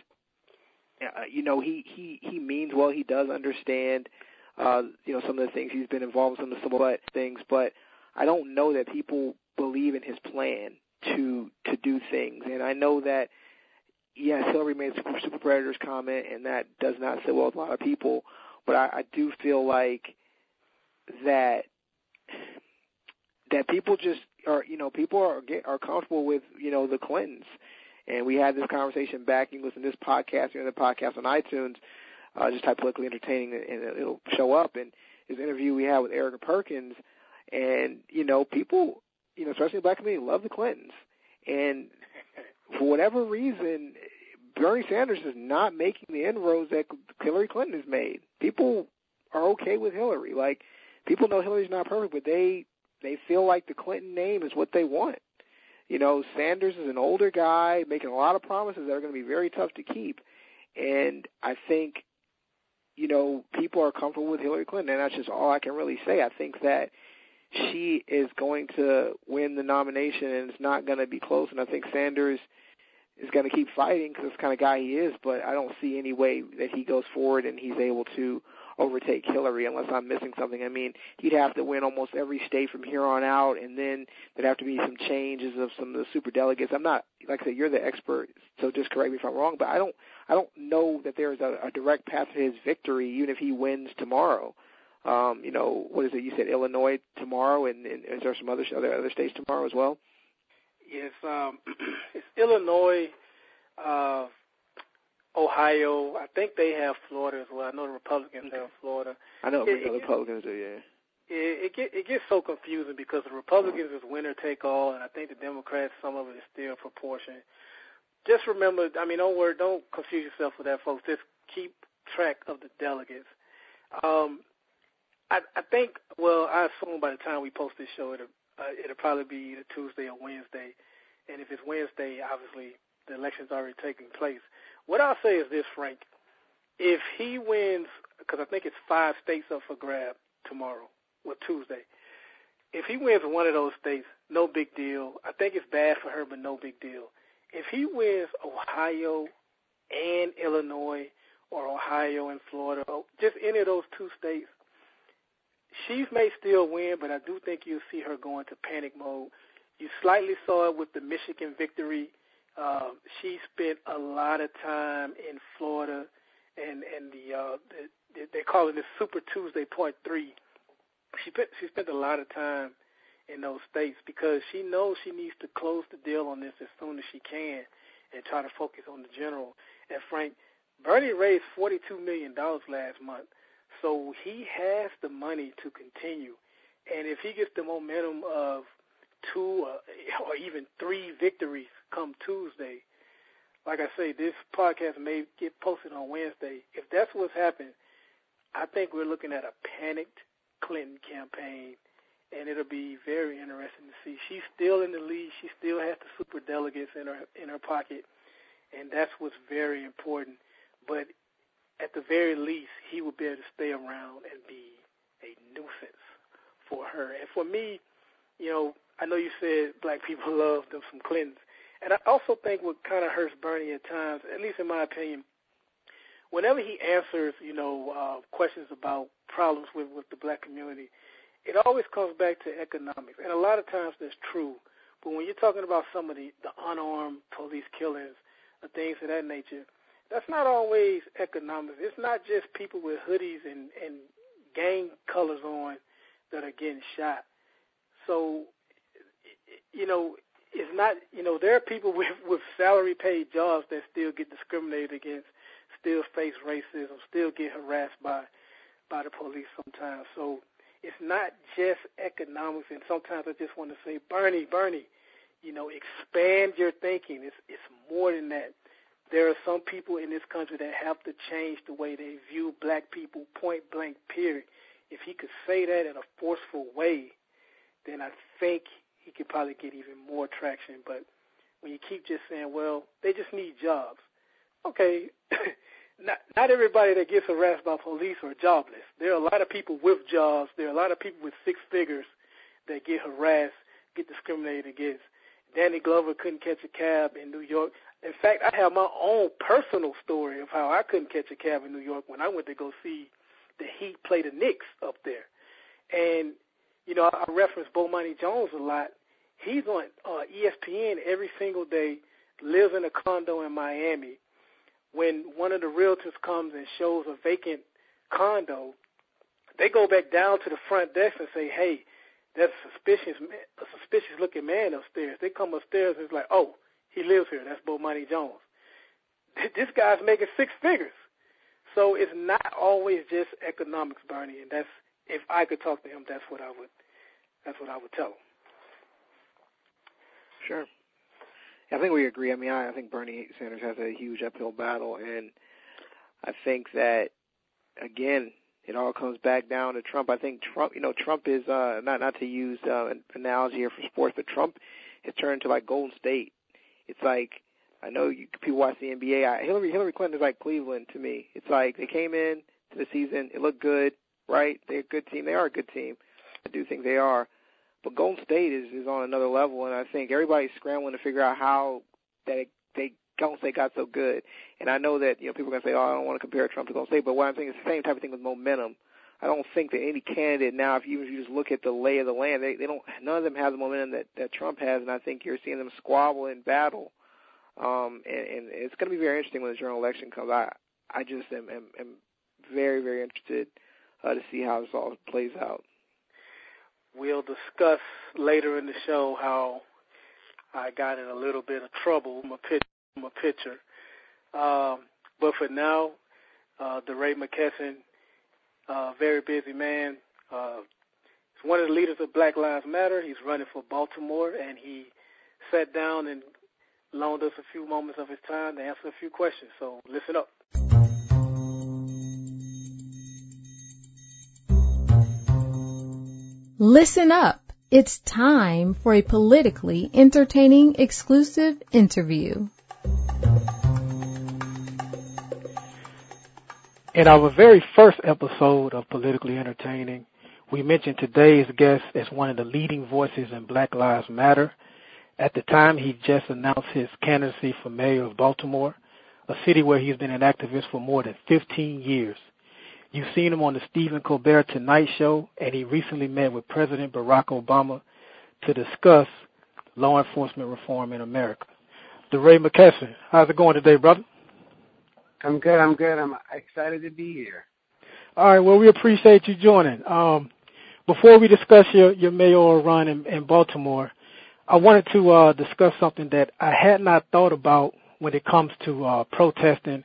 [SPEAKER 1] uh, you know, he he he means well. He does understand, uh, you know, some of the things he's been involved in some of the things, but I don't know that people believe in his plan to to do things. And I know that yes, Hillary made a super, predators comment, and that does not sit well with a lot of people. But I, I do feel like that that people just are you know people are get, are comfortable with you know the Clintons. And we had this conversation back. You listen to this podcast, you know, the podcast on iTunes. Uh, just type politically entertaining, and it'll show up. And his interview we had with Erica Perkins, and, you know, people, you know, especially the black community, love the Clintons. And for whatever reason, Bernie Sanders is not making the inroads that Hillary Clinton has made. People are okay with Hillary. Like, people know Hillary's not perfect, but they they feel like the Clinton name is what they want. You know, Sanders is an older guy making a lot of promises that are going to be very tough to keep. And I think, you know, people are comfortable with Hillary Clinton, and that's just all I can really say. I think that she is going to win the nomination, and it's not going to be close. And I think Sanders is going to keep fighting because it's the kind of guy he is. But I don't see any way that he goes forward and he's able to overtake Hillary unless I'm missing something. I mean, he'd have to win almost every state from here on out, and then there'd have to be some changes of some of the super delegates. I'm not like I said, you're the expert, so just correct me if I'm wrong. But I don't, I don't know that there's a, a direct path to his victory, even if he wins tomorrow um, you know, what is it? You said Illinois tomorrow, and, and is there some other other other states tomorrow as well?
[SPEAKER 2] Yes, um, it's Illinois, uh, Ohio. I think they have Florida as well. I know the Republicans okay. have Florida.
[SPEAKER 1] I know it, the Republicans do, yeah.
[SPEAKER 2] It, it get it gets so confusing because the Republicans is winner take all, and I think the Democrats some of it is still proportion. Just remember, I mean, don't worry, don't confuse yourself with that, folks. Just keep track of the delegates. Um, I, I think, well, I assume by the time we post this show, it'll, uh, it'll probably be either Tuesday or Wednesday. And if it's Wednesday, obviously the election's already taking place. What I'll say is this, Frank. If he wins, because I think it's five states up for grab tomorrow, or Tuesday. If he wins one of those states, no big deal. I think it's bad for her, but no big deal. If he wins Ohio and Illinois, or Ohio and Florida, just any of those two states, she may still win, but I do think you'll see her go into panic mode. You slightly saw it with the Michigan victory. Uh, she spent a lot of time in Florida, and and the, uh, the they call it the Super Tuesday Part Three. She spent she spent a lot of time in those states because she knows she needs to close the deal on this as soon as she can and try to focus on the general. And Frank, Bernie raised forty-two million dollars last month. So he has the money to continue. And if he gets the momentum of two or, or even three victories come Tuesday, like I say, this podcast may get posted on Wednesday. If that's what's happened, I think we're looking at a panicked Clinton campaign, and it'll be very interesting to see. She's still in the lead. She still has the super delegates in her in her pocket, and that's what's very important. But at the very least, he would be able to stay around and be a nuisance for her. And for me, you know, I know you said black people love them some Clintons. And I also think what kind of hurts Bernie at times, at least in my opinion, whenever he answers, you know, uh, questions about problems with, with the black community, it always comes back to economics. And a lot of times that's true. But when you're talking about some of the, the unarmed police killings, or things of that nature, that's not always economics. It's not just people with hoodies and, and gang colors on that are getting shot. So, you know, it's not, you know, there are people with, with salary paid jobs that still get discriminated against, still face racism, still get harassed by, by the police sometimes. So it's not just economics. And sometimes I just want to say, Bernie, Bernie, you know, expand your thinking. It's, it's more than that there are some people in this country that have to change the way they view black people, point blank, period. If he could say that in a forceful way, then I think he could probably get even more traction. But when you keep just saying, well, they just need jobs. Okay, not, not everybody that gets harassed by police are jobless. There are a lot of people with jobs. There are a lot of people with six figures that get harassed, get discriminated against. Danny Glover couldn't catch a cab in New York. In fact, I have my own personal story of how I couldn't catch a cab in New York when I went to go see the Heat play the Knicks up there. And, you know, I reference Bomani Jones a lot. He's on uh, ESPN every single day, lives in a condo in Miami. When one of the realtors comes and shows a vacant condo, they go back down to the front desk and say, hey, there's a suspicious, a suspicious looking man upstairs. They come upstairs and it's like, oh, he lives here. That's Bomani Jones. This guy's making six figures. So it's not always just economics, Bernie, and that's if I could talk to him, that's what I would that's what I would tell him.
[SPEAKER 1] Sure. I think we agree. I mean, I, I think Bernie Sanders has a huge uphill battle, and I think that again, it all comes back down to Trump. I think Trump, you know, Trump is uh, not not to use uh, an analogy here for sports, but Trump has turned to like Golden State it's like I know you, people watch the NBA. I, Hillary Hillary Clinton is like Cleveland to me. It's like they came in to the season, it looked good, right? They're a good team. They are a good team. I do think they are. But Golden State is is on another level, and I think everybody's scrambling to figure out how that it, they Golden State got so good. And I know that you know people are gonna say, "Oh, I don't want to compare Trump to Golden State," but what I'm saying is the same type of thing with momentum. I don't think that any candidate now, if you, if you just look at the lay of the land, they, they don't. None of them have the momentum that that Trump has, and I think you're seeing them squabble in battle. Um, and, and it's going to be very interesting when the general election comes. I I just am am, am very very interested uh, to see how this all plays out.
[SPEAKER 2] We'll discuss later in the show how I got in a little bit of trouble from a pitcher. Um,
[SPEAKER 4] But for now, uh, DeRay McKesson, uh, very busy man. Uh, he's one of the leaders of Black Lives Matter. He's running for Baltimore, and he sat down and loaned us a few moments of his time to answer a few questions. So listen up.
[SPEAKER 3] Listen up. It's time for a politically entertaining exclusive interview.
[SPEAKER 2] In our very first episode of Politically Entertaining, we mentioned today's guest as one of the leading voices in Black Lives Matter. At the time, he just announced his candidacy for mayor of Baltimore, a city where he's been an activist for more than 15 years. You've seen him on the Stephen Colbert Tonight Show, and he recently met with President Barack Obama to discuss law enforcement reform in America. DeRay McKesson, how's it going today, brother?
[SPEAKER 5] I'm good. I'm good. I'm excited to be here.
[SPEAKER 2] All right. Well, we appreciate you joining. Um, before we discuss your, your mayoral run in, in Baltimore, I wanted to uh, discuss something that I had not thought about when it comes to uh, protesting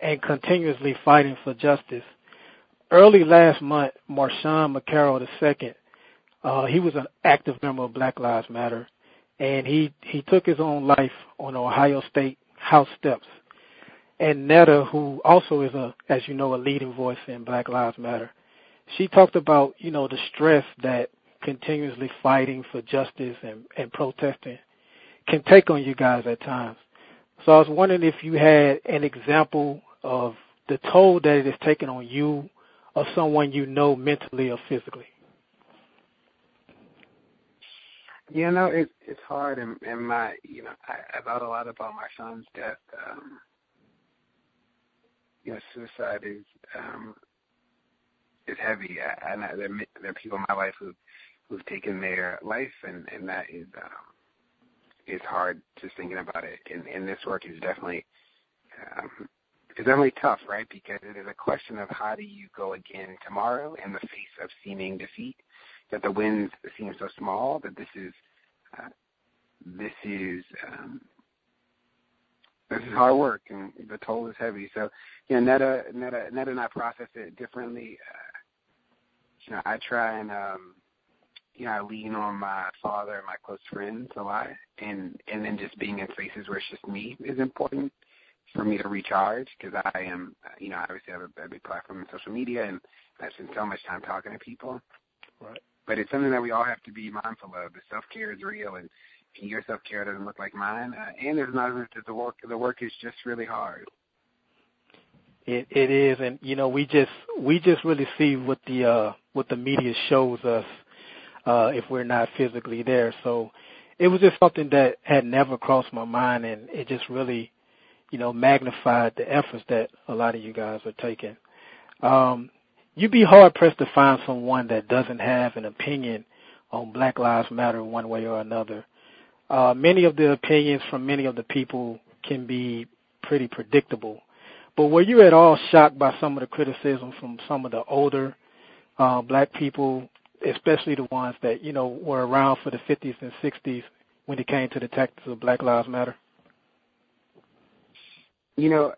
[SPEAKER 2] and continuously fighting for justice. Early last month, Marshawn McCarrel II, uh, he was an active member of Black Lives Matter, and he, he took his own life on Ohio State House steps and Netta, who also is a, as you know, a leading voice in Black Lives Matter, she talked about, you know, the stress that continuously fighting for justice and, and protesting can take on you guys at times. So I was wondering if you had an example of the toll that it has taken on you or someone you know mentally or physically.
[SPEAKER 5] You know, it's it's hard, and, and my, you know, I, I thought a lot about my son's death. Um, you know, suicide is um, is heavy. I, I there, there are people in my life who who've taken their life, and and that is um, is hard just thinking about it. And, and this work is definitely um, it's definitely tough, right? Because it is a question of how do you go again tomorrow in the face of seeming defeat. That the wins seem so small that this is uh, this is um, this is hard work and the toll is heavy. So, you know, Netta, Netta, Netta and I process it differently. Uh, you know, I try and, um, you know, I lean on my father and my close friends a lot, and and then just being in spaces where it's just me is important for me to recharge because I am, you know, I obviously have a, a big platform in social media, and I spend so much time talking to people.
[SPEAKER 2] Right.
[SPEAKER 5] But it's something that we all have to be mindful of. The self care is real, and your self care doesn't look like mine, uh, and there's not that the work the work is just really hard.
[SPEAKER 2] It it is, and you know we just we just really see what the uh what the media shows us uh if we're not physically there. So it was just something that had never crossed my mind, and it just really you know magnified the efforts that a lot of you guys are taking. Um, you'd be hard pressed to find someone that doesn't have an opinion on Black Lives Matter one way or another. Uh, many of the opinions from many of the people can be pretty predictable. But were you at all shocked by some of the criticism from some of the older uh, black people, especially the ones that you know were around for the 50s and 60s when it came to the tactics of Black Lives Matter?
[SPEAKER 5] You know,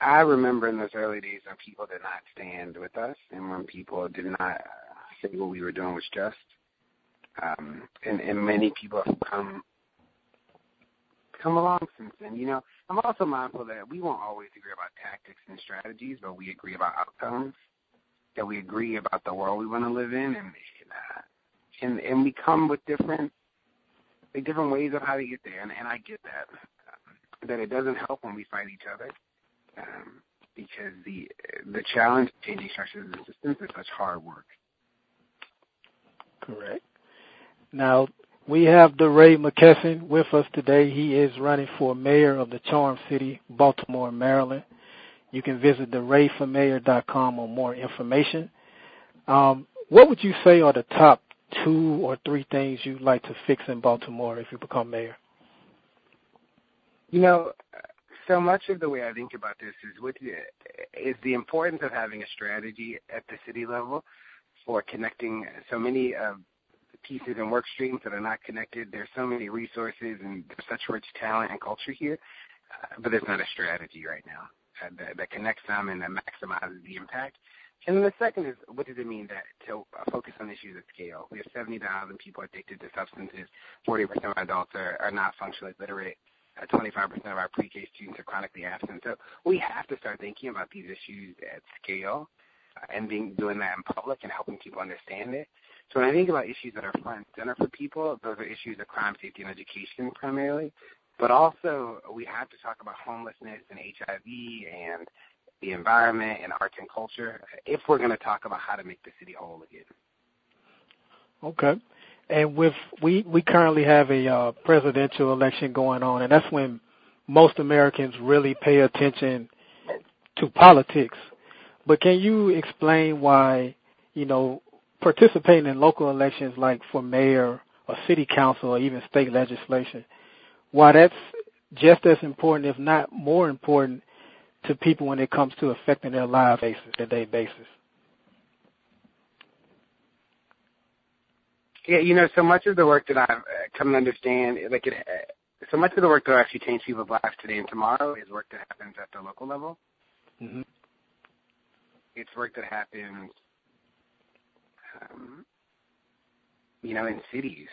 [SPEAKER 5] I remember in those early days when people did not stand with us and when people did not say what we were doing was just um, and, and many people have come come along since then. You know, I'm also mindful that we won't always agree about tactics and strategies, but we agree about outcomes. That we agree about the world we want to live in, and uh, and and we come with different like different ways of how to get there. And, and I get that um, that it doesn't help when we fight each other. Um, because the the challenge of changing structures and systems is such hard work.
[SPEAKER 2] Correct. Now, we have DeRay McKesson with us today. He is running for mayor of the Charm City, Baltimore, Maryland. You can visit DeRayForMayor.com for more information. Um, what would you say are the top two or three things you'd like to fix in Baltimore if you become mayor?
[SPEAKER 5] You know, so much of the way I think about this is what is the importance of having a strategy at the city level for connecting so many of pieces and work streams that are not connected. There's so many resources and such rich talent and culture here uh, but there's not a strategy right now uh, that, that connects them and that maximizes the impact. And then the second is, what does it mean that to uh, focus on issues at scale? We have 70,000 people addicted to substances. 40% of adults are, are not functionally literate. Uh, 25% of our pre-K students are chronically absent. So we have to start thinking about these issues at scale uh, and being doing that in public and helping people understand it. So when I think about issues that are front and center for people, those are issues of crime, safety, and education primarily. But also, we have to talk about homelessness and HIV and the environment and arts and culture if we're going to talk about how to make the city whole again.
[SPEAKER 2] Okay. And with we we currently have a uh, presidential election going on, and that's when most Americans really pay attention to politics. But can you explain why, you know, participating in local elections like for mayor or city council or even state legislation, why that's just as important, if not more important, to people when it comes to affecting their lives basis, their day basis?
[SPEAKER 5] Yeah, you know, so much of the work that I've uh, come to understand, like it, uh, so much of the work that actually change people's lives today and tomorrow is work that happens at the local level.
[SPEAKER 2] Mm-hmm.
[SPEAKER 5] It's work that happens, um, you know, in cities.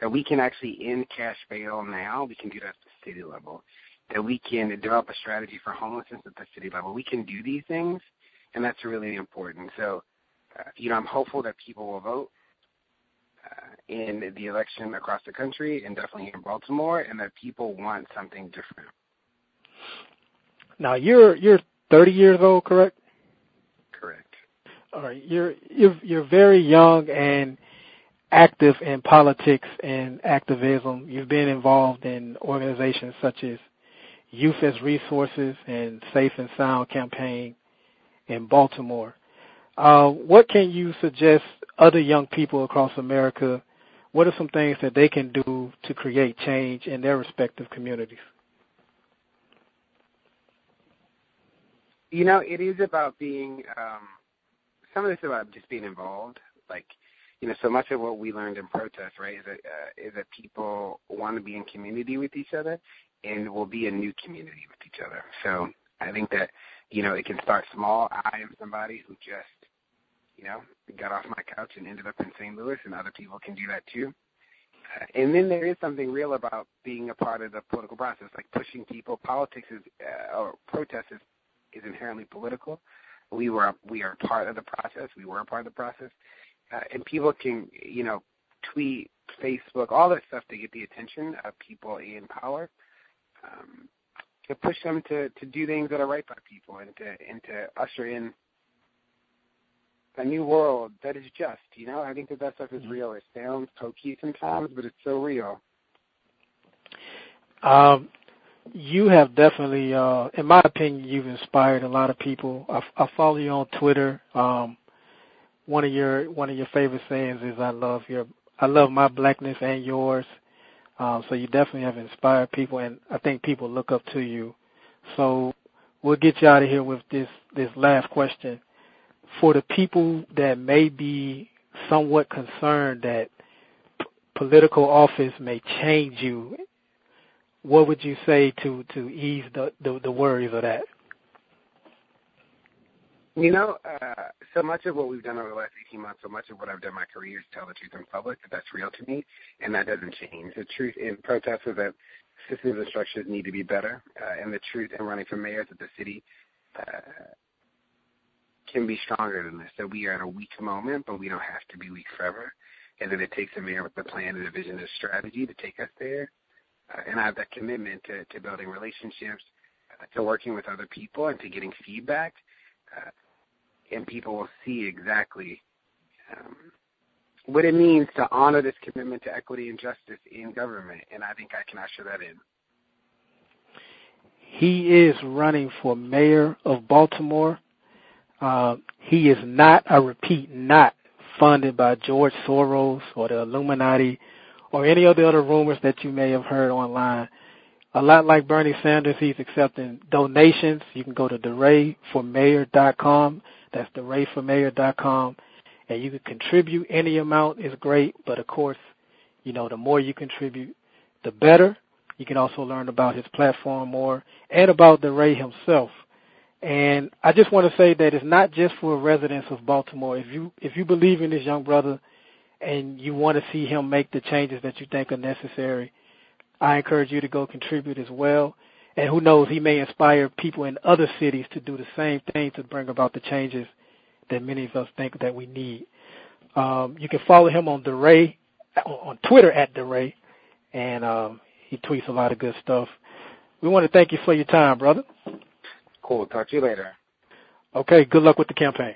[SPEAKER 5] That we can actually end cash bail now. We can do that at the city level that we can develop a strategy for homelessness at the city level. We can do these things, and that's really important. So, uh, you know, I'm hopeful that people will vote uh, in the election across the country and definitely in Baltimore, and that people want something different.
[SPEAKER 2] Now, you're you're 30 years old, correct?
[SPEAKER 5] Correct.
[SPEAKER 2] All right. You're you're you're very young and active in politics and activism. You've been involved in organizations such as Youth as Resources and Safe and Sound campaign in Baltimore. Uh, what can you suggest other young people across America? What are some things that they can do to create change in their respective communities?
[SPEAKER 5] You know, it is about being. Um, some of this is about just being involved. Like, you know, so much of what we learned in protest, right, is that uh, is that people want to be in community with each other, and will be a new community with each other. So I think that, you know, it can start small. I am somebody who just, you know, got off my couch and ended up in St. Louis, and other people can do that too. Uh, and then there is something real about being a part of the political process, like pushing people. Politics is, uh, or protest is, is inherently political. We were, we are part of the process. We were a part of the process, uh, and people can, you know, tweet, Facebook, all that stuff to get the attention of people in power um, to push them to to do things that are right by people and to and to usher in a new world that is just. You know, I think that that stuff is mm-hmm. real. It sounds hokey sometimes, but it's so real.
[SPEAKER 2] Um, you have definitely, uh, in my opinion, you've inspired a lot of people. I, I follow you on Twitter. Um, one of your one of your favorite sayings is "I love your I love my blackness and yours." Um, so you definitely have inspired people, and I think people look up to you. So we'll get you out of here with this this last question. For the people that may be somewhat concerned that p- political office may change you, what would you say to to ease the the, the worries of that?
[SPEAKER 5] You know, uh, so much of what we've done over the last 18 months, so much of what I've done in my career is tell the truth in public. That that's real to me, and that doesn't change. The truth in protests is that systems and structures need to be better, uh, and the truth in running for mayor is that the city uh, can be stronger than this. That we are at a weak moment, but we don't have to be weak forever, and that it takes a mayor with a plan and a vision and a strategy to take us there. And I have that commitment to, to building relationships, uh, to working with other people, and to getting feedback. Uh, and people will see exactly um, what it means to honor this commitment to equity and justice in government. And I think I can usher that in.
[SPEAKER 2] He is running for mayor of Baltimore. Uh, he is not, I repeat, not funded by George Soros or the Illuminati or any of the other rumors that you may have heard online. A lot like Bernie Sanders, he's accepting donations. You can go to DeRayForMayor.com that's derayformayor.com. And you can contribute any amount is great, but of course, you know, the more you contribute, the better.
[SPEAKER 6] You can also learn about his platform more and about DeRay himself. And I just want to say that it's not just for residents of Baltimore. If you if you believe in this young brother and you want to see him make the changes that you think are necessary, I encourage you to go contribute as well. And who knows, he may inspire people in other cities to do the same thing to bring about the changes that many of us think that we need. Um, you can follow him on DeRay, on Twitter at DeRay, and um, he tweets a lot of good stuff. We want to thank you for your time, brother.
[SPEAKER 5] Cool. Talk to you later.
[SPEAKER 6] Okay. Good luck with the campaign.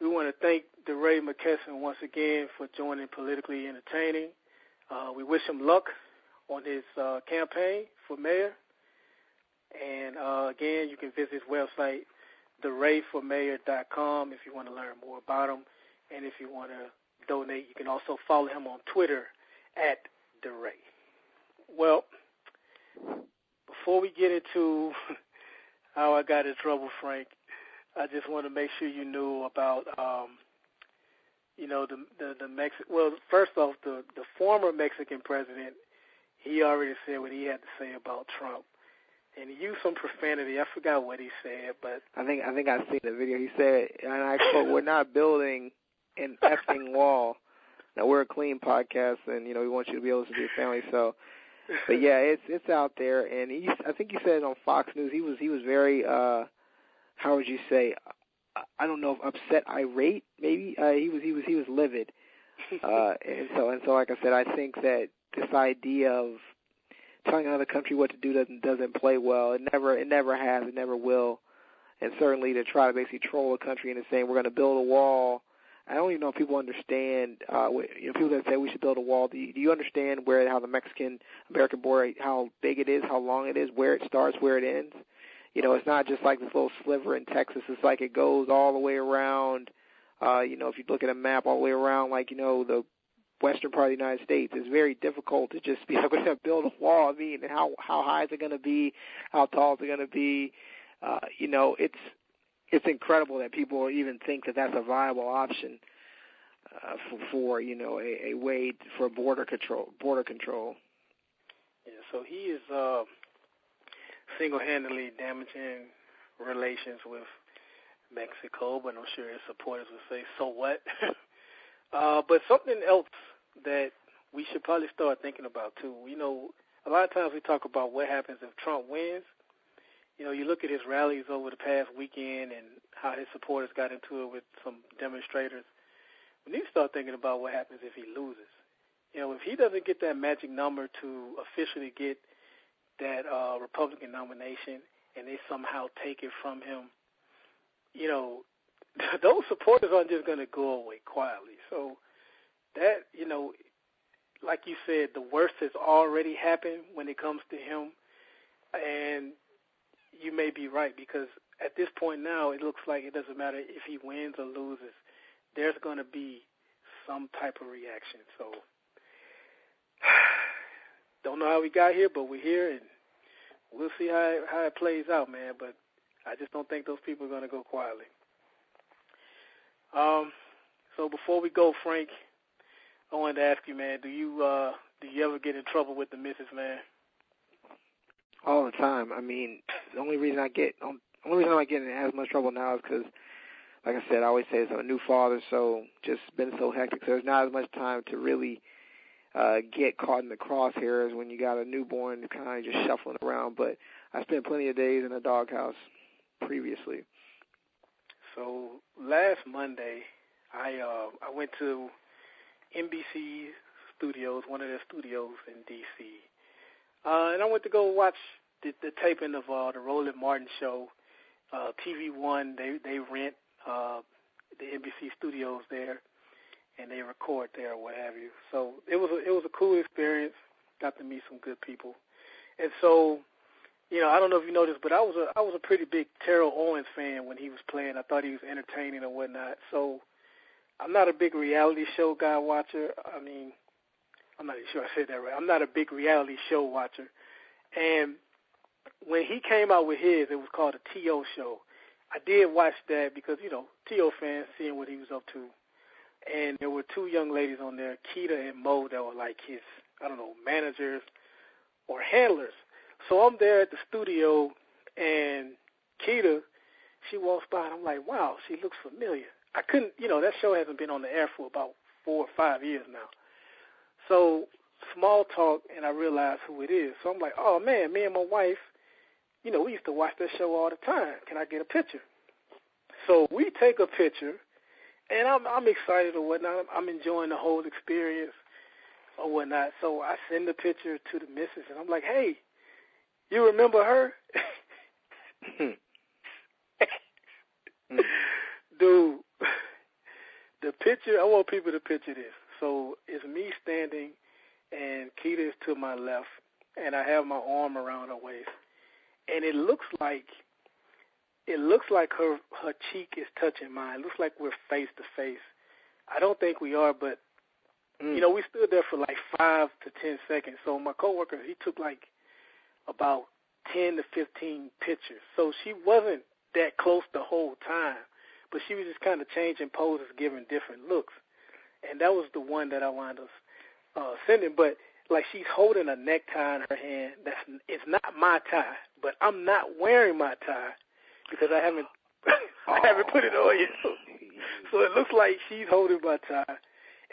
[SPEAKER 2] We want to thank DeRay McKesson once again for joining Politically Entertaining. Uh, we wish him luck on his uh, campaign for mayor. And uh, again, you can visit his website, derayformayor.com, if you want to learn more about him. And if you want to donate, you can also follow him on Twitter at DeRay. Well, before we get into how I got in trouble, Frank, I just want to make sure you knew about, um, you know, the the, the Mexican. Well, first off, the the former Mexican president, he already said what he had to say about Trump, and he used some profanity. I forgot what he said, but
[SPEAKER 1] I think I think I seen the video. He said, and I quote, "We're not building an effing wall." Now we're a clean podcast, and you know we want you to be able to be a family. So, but yeah, it's it's out there, and he I think he said it on Fox News. He was he was very uh how would you say I don't know if upset, irate, maybe. Uh, he was he was he was livid, uh, and so and so like I said, I think that this idea of telling another country what to do doesn't doesn't play well. It never it never has, it never will, and certainly to try to basically troll a country into saying we're going to build a wall. I don't even know if people understand. Uh, you know, people that say we should build a wall. Do you, do you understand where how the Mexican American border, how big it is, how long it is, where it starts, where it ends? You know, it's not just like this little sliver in Texas. It's like it goes all the way around. Uh, you know, if you look at a map all the way around, like you know, the western part of the United States, it's very difficult to just be able to build a wall. I mean, how how high is it going to be? How tall is it going to be? Uh, you know, it's it's incredible that people even think that that's a viable option uh, for, for you know a, a way for border control. Border control.
[SPEAKER 2] Yeah. So he is. Uh single-handedly damaging relations with Mexico, but I'm sure his supporters would say, "So what?" uh, but something else that we should probably start thinking about too. You know, a lot of times we talk about what happens if Trump wins. You know, you look at his rallies over the past weekend and how his supporters got into it with some demonstrators. We need to start thinking about what happens if he loses. You know, if he doesn't get that magic number to officially get that uh, Republican nomination and they somehow take it from him, you know, those supporters aren't just going to go away quietly. So that, you know, like you said, the worst has already happened when it comes to him. And you may be right because at this point now, it looks like it doesn't matter if he wins or loses. There's going to be some type of reaction. So don't know how we got here, but we're here, and we'll see how it, how it plays out, man. But I just don't think those people are going to go quietly. Um, so before we go, Frank, I wanted to ask you, man, do you uh, do you ever get in trouble with the missus, man?
[SPEAKER 1] All the time. I mean, the only reason I get, the only reason I get in as much trouble now is because, like I said, I always say I'm a new father, so just been so hectic. So there's not as much time to really uh, get caught in the crosshairs when you got a newborn kind of just shuffling around. But I spent plenty of days in a doghouse previously.
[SPEAKER 2] So last Monday, I uh, I went to NBC Studios, one of their studios in DC, uh, and I went to go watch the, the taping of uh, the Roland Martin show. Uh, TV One, they they rent uh, the NBC studios there, and they record there or what have you. So it was a, it was a cool experience. Got to meet some good people, and so you know I don't know if you noticed, but I was a I was a pretty big Terrell Owens fan when he was playing. I thought he was entertaining and whatnot. So I'm not a big reality show guy watcher. I mean, I'm not even sure I said that right. I'm not a big reality show watcher, and when he came out with his, it was called a TO show. I did watch that because you know TO fans seeing what he was up to and there were two young ladies on there, Kita and Mo, that were like his, I don't know, managers or handlers. So I'm there at the studio, and Kita, she walks by, and I'm like, wow, she looks familiar. I couldn't, you know, that show hasn't been on the air for about four or five years now. So small talk, and I realize who it is. So I'm like, oh man, me and my wife, you know, we used to watch that show all the time. Can I get a picture? So we take a picture, and I'm I'm excited or whatnot. I'm enjoying the whole experience or whatnot. So I send the picture to the missus, and I'm like, hey, you remember her? Hmm. Hmm. Dude, the picture, I want people to picture this. So it's me standing, and Kita is to my left, and I have my arm around her waist, and it looks like it looks like her her cheek is touching mine. It looks like we're face to face. I don't think we are, but mm. you know, we stood there for like five to ten seconds. So my coworker, he took like about ten to fifteen pictures. So she wasn't that close the whole time, but she was just kind of changing poses, giving different looks. And that was the one that I wound up uh, sending. But like she's holding a necktie in her hand. That's it's not my tie, but I'm not wearing my tie because I haven't I haven't oh. put it on yet. So, so it looks like she's holding my tie,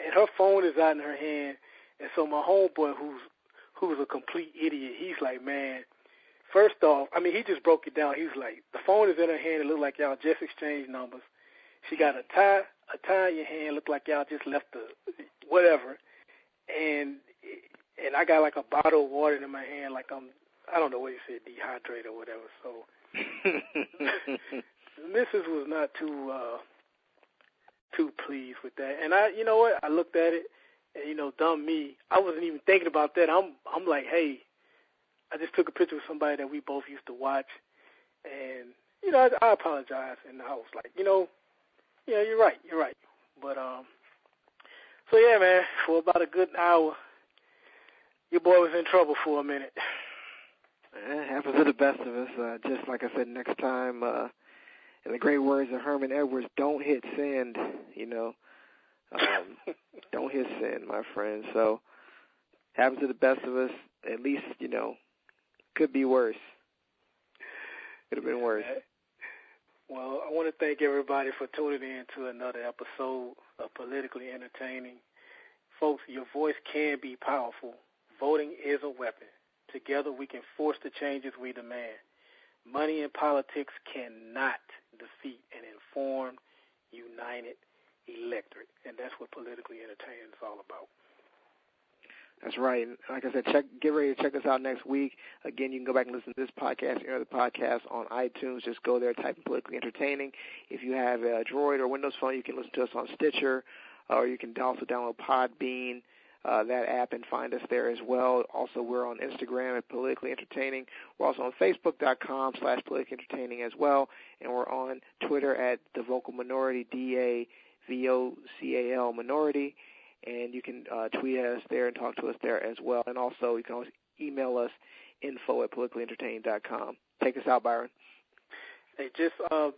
[SPEAKER 2] and her phone is out in her hand. And so my homeboy, who's who's a complete idiot, he's like, man, First off, I mean, he just broke it down. He was like, the phone is in her hand. It looked like y'all just exchanged numbers. She got a tie, a tie in your hand. Looked like y'all just left the whatever. And and I got like a bottle of water in my hand, like I'm, I don't know what he said, dehydrated or whatever. So, Mrs. was not too uh too pleased with that. And I, you know what? I looked at it, and you know, dumb me. I wasn't even thinking about that. I'm, I'm like, hey, I just took a picture with somebody that we both used to watch, and you know, I, I apologize, and I was like, you know, yeah, you're right, you're right. But um, so yeah, man, for about a good hour, your boy was in trouble for a minute.
[SPEAKER 1] It happens to the best of us. Uh, just like I said, next time, uh, in the great words of Herman Edwards, don't hit send. You know, um, don't hit send, my friend. So happens to the best of us. At least you know could be worse. Could have been worse.
[SPEAKER 2] Well, I want to thank everybody for tuning in to another episode of Politically Entertaining. Folks, your voice can be powerful. Voting is a weapon. Together we can force the changes we demand. Money in politics cannot defeat an informed, united electorate. And that's what politically entertaining is all about.
[SPEAKER 1] That's right. And like I said, check get ready to check us out next week. Again, you can go back and listen to this podcast, any other podcast on iTunes. Just go there, type in politically entertaining. If you have a Droid or Windows phone, you can listen to us on Stitcher, or you can also download Podbean. Uh, that app and find us there as well. Also, we're on Instagram at Politically Entertaining. We're also on Facebook.com slash Politically Entertaining as well, and we're on Twitter at The Vocal Minority, D-A-V-O-C-A-L Minority and you can uh, tweet at us there and talk to us there as well. And also, you can always email us info at politicallyentertaining.com. Take us out, Byron.
[SPEAKER 2] Hey, just uh,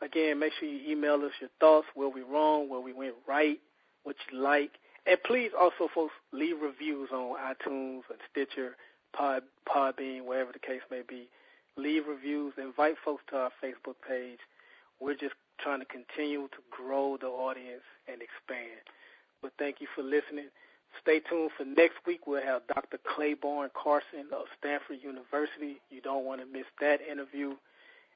[SPEAKER 2] again, make sure you email us your thoughts, where we wrong, where we went right, what you like, and please also, folks, leave reviews on iTunes and Stitcher, Pod, Podbean, wherever the case may be. Leave reviews. Invite folks to our Facebook page. We're just trying to continue to grow the audience and expand. But thank you for listening. Stay tuned for next week. We'll have Dr. Clayborne Carson of Stanford University. You don't want to miss that interview.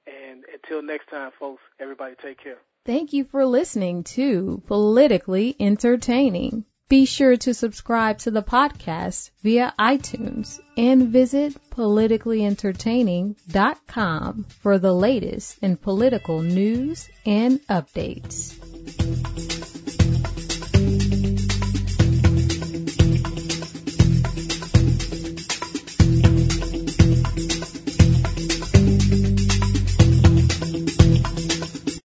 [SPEAKER 2] And until next time, folks, everybody take care.
[SPEAKER 3] Thank you for listening to Politically Entertaining. Be sure to subscribe to the podcast via iTunes and visit politicallyentertaining.com for the latest in political news and updates.